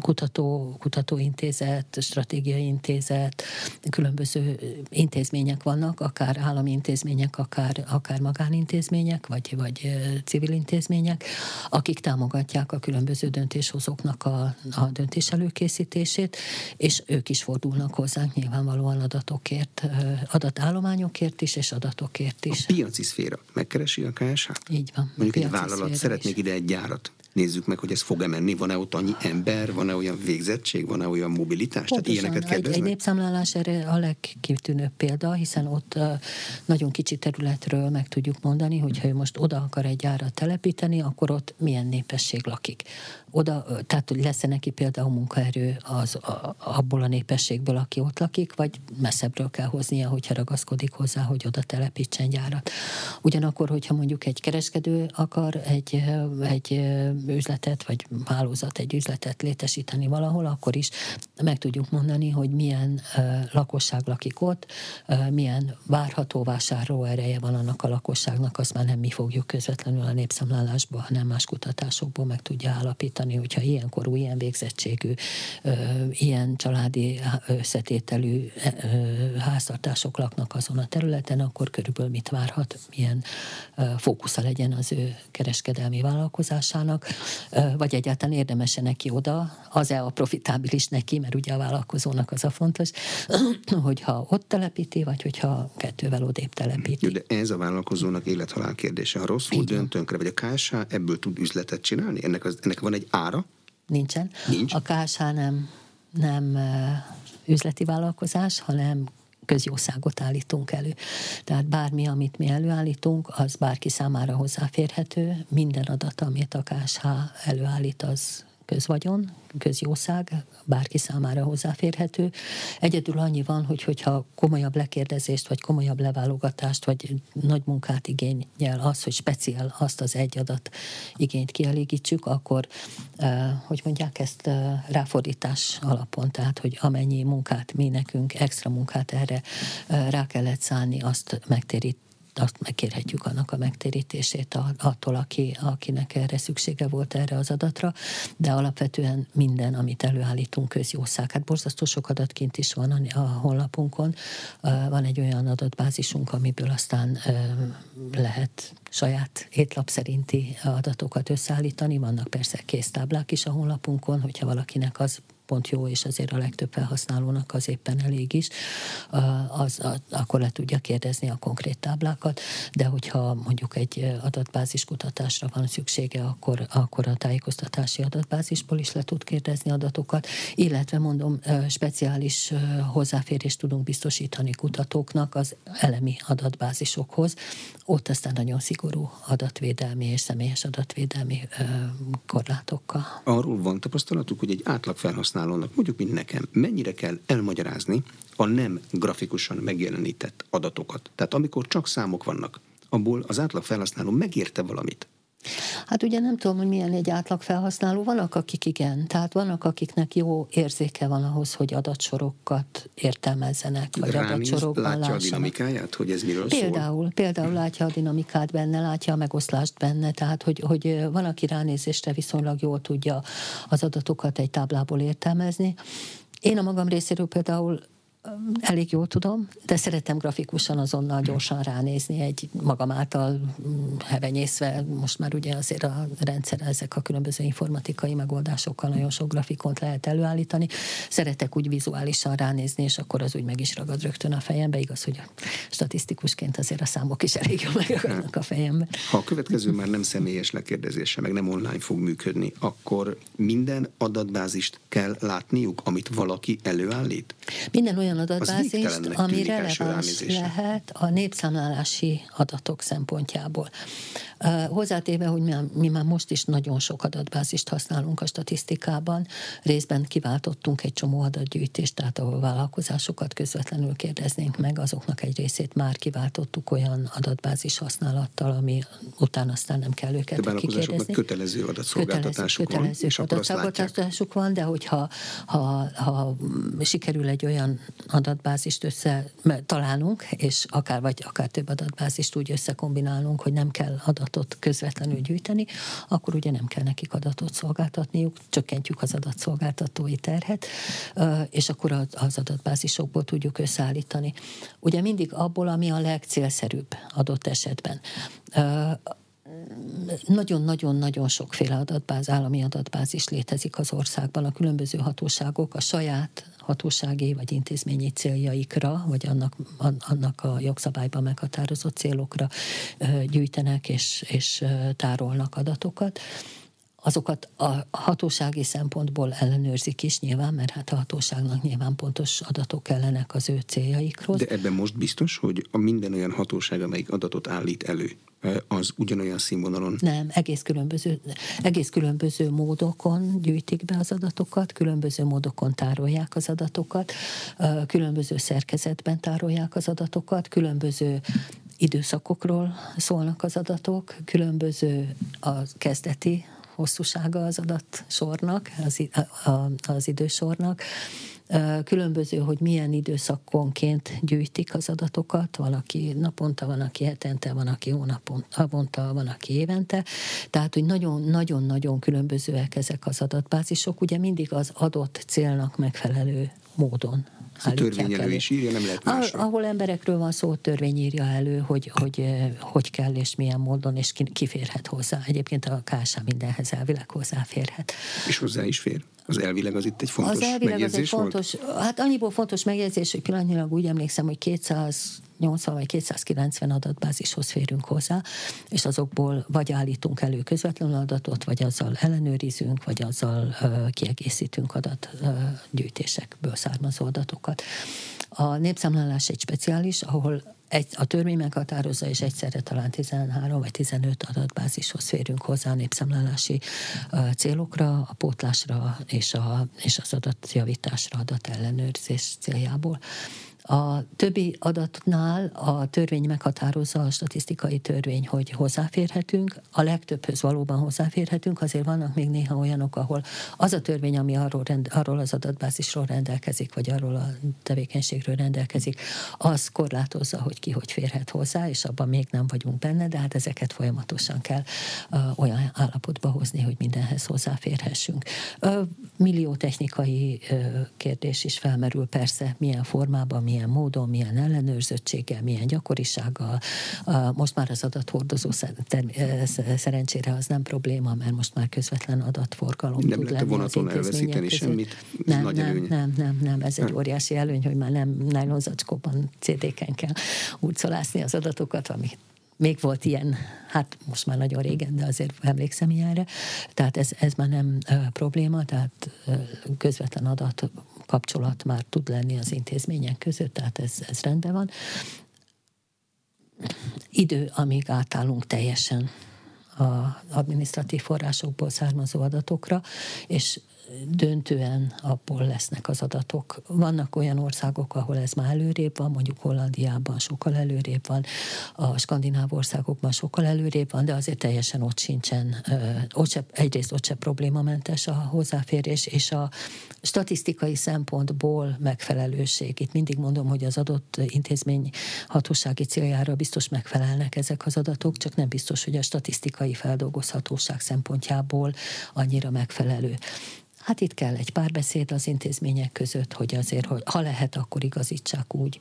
kutató, kutatóintézet, stratégiai intézet, különböző intézmények vannak, akár állami intézmények, akár, akár magánintézmények, vagy, vagy civil intézmények, akik támogatják a különböző döntéshozóknak a, a döntés előkészítését, és ők is fordulnak hozzánk nyilvánvalóan adatokért, adatállományokért is, és adatokért is. A piaci szféra megkeresi a KSH? Így van. Mondjuk egy vállalat szeretnék ide egy gyárat nézzük meg, hogy ez fog-e menni, van-e ott annyi ember, van-e olyan végzettség, van-e olyan mobilitás, Pontosan. tehát ilyeneket kérdeznek? Egy, egy népszámlálás erre a legkitűnőbb példa, hiszen ott nagyon kicsi területről meg tudjuk mondani, hogy ha ő most oda akar egy gyárat telepíteni, akkor ott milyen népesség lakik. Oda, tehát hogy lesz-e neki például munkaerő az, a, abból a népességből, aki ott lakik, vagy messzebbről kell hoznia, hogyha ragaszkodik hozzá, hogy oda telepítsen gyárat. Ugyanakkor, hogyha mondjuk egy kereskedő akar egy, egy üzletet, vagy hálózat egy üzletet létesíteni valahol, akkor is meg tudjuk mondani, hogy milyen lakosság lakik ott, milyen várható vásárló ereje van annak a lakosságnak, azt már nem mi fogjuk közvetlenül a népszámlálásból, hanem más kutatásokból meg tudja állapítani, hogyha ilyen korú, ilyen végzettségű, ilyen családi összetételű háztartások laknak azon a területen, akkor körülbelül mit várhat, milyen fókusza legyen az ő kereskedelmi vállalkozásának vagy egyáltalán érdemese neki oda, az-e a profitábilis neki, mert ugye a vállalkozónak az a fontos, hogyha ott telepíti, vagy hogyha kettővel odébb telepíti. De ez a vállalkozónak élethalál kérdése. Ha rosszul dönt tönkre, vagy a KSH ebből tud üzletet csinálni? Ennek, az, ennek van egy ára? Nincsen. Nincs. A KSH nem, nem üzleti vállalkozás, hanem közjószágot állítunk elő. Tehát bármi, amit mi előállítunk, az bárki számára hozzáférhető. Minden adat, amit a KSH előállít, az közvagyon, közjószág, bárki számára hozzáférhető. Egyedül annyi van, hogy hogyha komolyabb lekérdezést, vagy komolyabb leválogatást, vagy nagy munkát igényel az, hogy speciál azt az egy adat igényt kielégítsük, akkor, eh, hogy mondják ezt eh, ráfordítás alapon, tehát, hogy amennyi munkát mi nekünk, extra munkát erre eh, rá kellett szállni, azt megtérít azt megkérhetjük annak a megtérítését attól, aki, akinek erre szüksége volt erre az adatra, de alapvetően minden, amit előállítunk közjószág. Hát borzasztó sok adat kint is van a, honlapunkon. Van egy olyan adatbázisunk, amiből aztán lehet saját étlap szerinti adatokat összeállítani. Vannak persze késztáblák is a honlapunkon, hogyha valakinek az pont jó, és azért a legtöbb felhasználónak az éppen elég is, az, akkor le tudja kérdezni a konkrét táblákat, de hogyha mondjuk egy adatbázis kutatásra van szüksége, akkor, akkor a tájékoztatási adatbázisból is le tud kérdezni adatokat, illetve mondom, speciális hozzáférést tudunk biztosítani kutatóknak az elemi adatbázisokhoz, ott aztán nagyon szigorú adatvédelmi és személyes adatvédelmi korlátokkal. Arról van tapasztalatuk, hogy egy átlag felhasználó felhasználónak, mondjuk mint nekem, mennyire kell elmagyarázni a nem grafikusan megjelenített adatokat. Tehát amikor csak számok vannak, abból az átlag felhasználó megérte valamit. Hát ugye nem tudom, hogy milyen egy átlag felhasználó. Vannak, akik igen. Tehát vannak, akiknek jó érzéke van ahhoz, hogy adatsorokat értelmezzenek, vagy Ránéz, adatsorokban látja lássanak. a dinamikáját, hogy ez miről például, szól? Például látja a dinamikát benne, látja a megoszlást benne, tehát hogy, hogy van, aki ránézésre viszonylag jól tudja az adatokat egy táblából értelmezni. Én a magam részéről például elég jól tudom, de szeretem grafikusan azonnal gyorsan ránézni egy magam által mm, hevenyészve, most már ugye azért a rendszer, ezek a különböző informatikai megoldásokkal nagyon sok grafikont lehet előállítani. Szeretek úgy vizuálisan ránézni, és akkor az úgy meg is ragad rögtön a fejembe. Igaz, hogy statisztikusként azért a számok is elég jól megragadnak a fejembe. Ha a következő már nem személyes lekérdezése, meg nem online fog működni, akkor minden adatbázist kell látniuk, amit valaki előállít? Minden olyan olyan adatbázist, ami releváns lehet a népszámlálási adatok szempontjából. Hozzátéve, hogy mi, már most is nagyon sok adatbázist használunk a statisztikában, részben kiváltottunk egy csomó adatgyűjtést, tehát ahol vállalkozásokat közvetlenül kérdeznénk meg, azoknak egy részét már kiváltottuk olyan adatbázis használattal, ami után aztán nem kell őket de kikérdezni. kötelező adatszolgáltatásuk kötelező, van, kötelező adatszolgáltatásuk van, de hogyha ha, ha sikerül egy olyan adatbázist össze találnunk, és akár vagy akár több adatbázist úgy összekombinálunk, hogy nem kell adatot közvetlenül gyűjteni, akkor ugye nem kell nekik adatot szolgáltatniuk, csökkentjük az adatszolgáltatói terhet, és akkor az adatbázisokból tudjuk összeállítani. Ugye mindig abból, ami a legcélszerűbb adott esetben nagyon-nagyon-nagyon sokféle adatbáz, állami adatbázis létezik az országban. A különböző hatóságok a saját hatósági vagy intézményi céljaikra, vagy annak, annak a jogszabályban meghatározott célokra gyűjtenek és, és tárolnak adatokat azokat a hatósági szempontból ellenőrzik is nyilván, mert hát a hatóságnak nyilván pontos adatok kellenek az ő céljaikról. De ebben most biztos, hogy a minden olyan hatóság, amelyik adatot állít elő, az ugyanolyan színvonalon? Nem, egész különböző, egész különböző módokon gyűjtik be az adatokat, különböző módokon tárolják az adatokat, különböző szerkezetben tárolják az adatokat, különböző időszakokról szólnak az adatok, különböző a kezdeti hosszúsága az adatsornak, az, az idősornak, Különböző, hogy milyen időszakonként gyűjtik az adatokat, van, aki naponta, van, aki hetente, van, aki hónapon, havonta, van, aki évente. Tehát, hogy nagyon-nagyon-nagyon különbözőek ezek az adatbázisok, ugye mindig az adott célnak megfelelő módon a törvény elő is írja, nem lehet másra. Ahol emberekről van szó, törvény írja elő, hogy, hogy hogy kell és milyen módon, és ki, ki férhet hozzá. Egyébként a KSA mindenhez elvileg hozzáférhet. És hozzá is fér. Az elvileg az itt egy fontos az elvileg az egy fontos, volt? Hát annyiból fontos megjegyzés, hogy pillanatnyilag úgy emlékszem, hogy 280 vagy 290 adatbázishoz férünk hozzá, és azokból vagy állítunk elő közvetlenül adatot, vagy azzal ellenőrizünk, vagy azzal uh, kiegészítünk adatgyűjtésekből származó adatokat. A népszámlálás egy speciális, ahol egy, a törvény meghatározza, és egyszerre talán 13 vagy 15 adatbázishoz férünk hozzá a népszámlálási célokra, a pótlásra és, a, és az adatjavításra, adatellenőrzés céljából. A többi adatnál a törvény meghatározza a statisztikai törvény, hogy hozzáférhetünk, a legtöbbhöz valóban hozzáférhetünk, azért vannak még néha olyanok, ahol az a törvény, ami arról, rend, arról az adatbázisról rendelkezik, vagy arról a tevékenységről rendelkezik, az korlátozza, hogy ki hogy férhet hozzá, és abban még nem vagyunk benne, de hát ezeket folyamatosan kell uh, olyan állapotba hozni, hogy mindenhez hozzáférhessünk. Uh, millió technikai uh, kérdés is felmerül persze, milyen formában, milyen módon, milyen ellenőrzöttséggel, milyen gyakorisággal. Most már az adathordozó szerencsére az nem probléma, mert most már közvetlen adatforgalom nem tud lenni vonaton elveszíteni között. semmit. Nem, nagy nem, előny. nem, nem, nem, ez egy óriási előny, hogy már nem nylonzacskóban, CD-ken kell úrcolászni az adatokat, amit még volt ilyen, hát most már nagyon régen, de azért emlékszem ilyenre. Tehát ez, ez már nem uh, probléma, tehát uh, közvetlen adat kapcsolat már tud lenni az intézmények között, tehát ez, ez rendben van. Idő, amíg átállunk teljesen a adminisztratív forrásokból származó adatokra, és döntően abból lesznek az adatok. Vannak olyan országok, ahol ez már előrébb van, mondjuk Hollandiában sokkal előrébb van, a skandináv országokban sokkal előrébb van, de azért teljesen ott sincsen, ott se, egyrészt ott se problémamentes a hozzáférés, és a statisztikai szempontból megfelelőség. Itt mindig mondom, hogy az adott intézmény hatósági céljára biztos megfelelnek ezek az adatok, csak nem biztos, hogy a statisztikai feldolgozhatóság szempontjából annyira megfelelő. Hát itt kell egy párbeszéd az intézmények között, hogy azért, hogy ha lehet, akkor igazítsák úgy,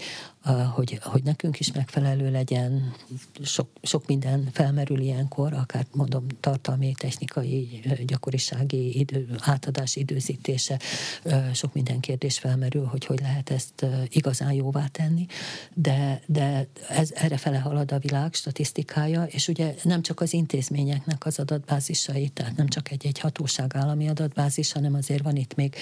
hogy, hogy nekünk is megfelelő legyen. Sok, sok minden felmerül ilyenkor, akár mondom tartalmi, technikai, gyakorisági idő, átadás időzítése, sok minden kérdés felmerül, hogy hogy lehet ezt igazán jóvá tenni, de, de ez, erre fele halad a világ statisztikája, és ugye nem csak az intézményeknek az adatbázisai, tehát nem csak egy-egy hatóság állami adatbázis, hanem hanem azért van itt még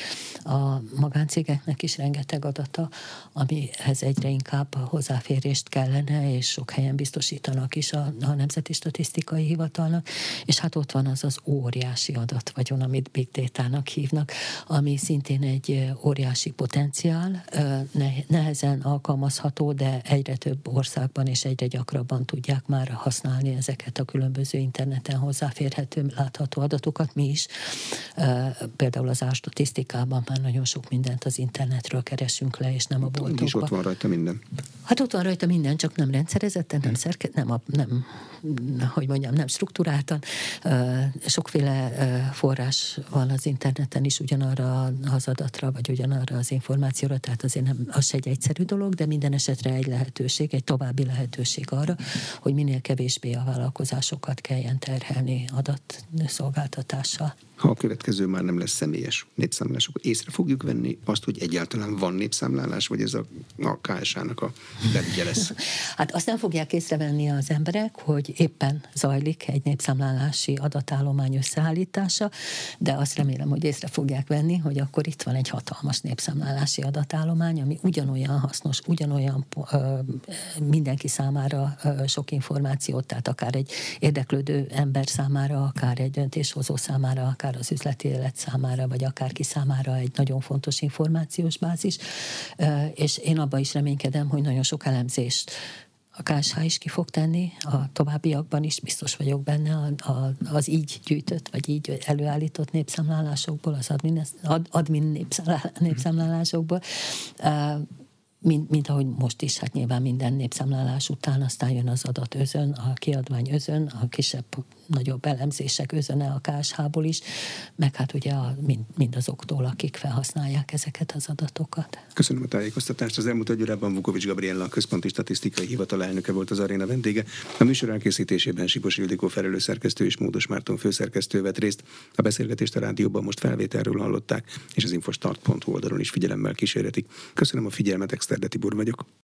a magáncégeknek is rengeteg adata, amihez egyre inkább hozzáférést kellene, és sok helyen biztosítanak is a, a Nemzeti Statisztikai Hivatalnak, és hát ott van az az óriási adatvagyon, amit Big Data-nak hívnak, ami szintén egy óriási potenciál, nehezen alkalmazható, de egyre több országban és egyre gyakrabban tudják már használni ezeket a különböző interneten hozzáférhető, látható adatokat. Mi is például például az árstatisztikában már nagyon sok mindent az internetről keresünk le, és nem a boltokba. És ott van rajta minden. Hát ott van rajta minden, csak nem rendszerezetten, nem, hmm. szerke, nem, a, nem hogy mondjam, nem struktúráltan. Sokféle forrás van az interneten is ugyanarra az adatra, vagy ugyanarra az információra, tehát azért nem, az egy egyszerű dolog, de minden esetre egy lehetőség, egy további lehetőség arra, hogy minél kevésbé a vállalkozásokat kelljen terhelni adatszolgáltatással ha a következő már nem lesz személyes népszámlálás, akkor észre fogjuk venni azt, hogy egyáltalán van népszámlálás, vagy ez a, a KSH-nak a belügye lesz? Hát azt nem fogják észrevenni az emberek, hogy éppen zajlik egy népszámlálási adatállomány összeállítása, de azt remélem, hogy észre fogják venni, hogy akkor itt van egy hatalmas népszámlálási adatállomány, ami ugyanolyan hasznos, ugyanolyan ö, mindenki számára ö, sok információt, tehát akár egy érdeklődő ember számára, akár egy döntéshozó számára, akár az üzleti élet számára, vagy akárki számára egy nagyon fontos információs bázis, és én abban is reménykedem, hogy nagyon sok elemzést a KSH is ki fog tenni, a továbbiakban is biztos vagyok benne a, a, az így gyűjtött, vagy így előállított népszámlálásokból, az admin, admin népszámlálásokból mint, mint ahogy most is, hát nyilván minden népszámlálás után aztán jön az adat özön, a kiadvány özön, a kisebb, nagyobb elemzések özöne a KSH-ból is, meg hát ugye a, mind, mind azoktól, akik felhasználják ezeket az adatokat. Köszönöm a tájékoztatást. Az elmúlt egy órában Vukovics Gabriella, a Központi Statisztikai Hivatal elnöke volt az aréna vendége. A műsor elkészítésében Sipos Ildikó felelőszerkesztő és Módos Márton főszerkesztő vett részt. A beszélgetést a rádióban most felvételről hallották, és az infostart.hu oldalon is figyelemmel kísérletik. Köszönöm a figyelmet, Exterde Tibor vagyok.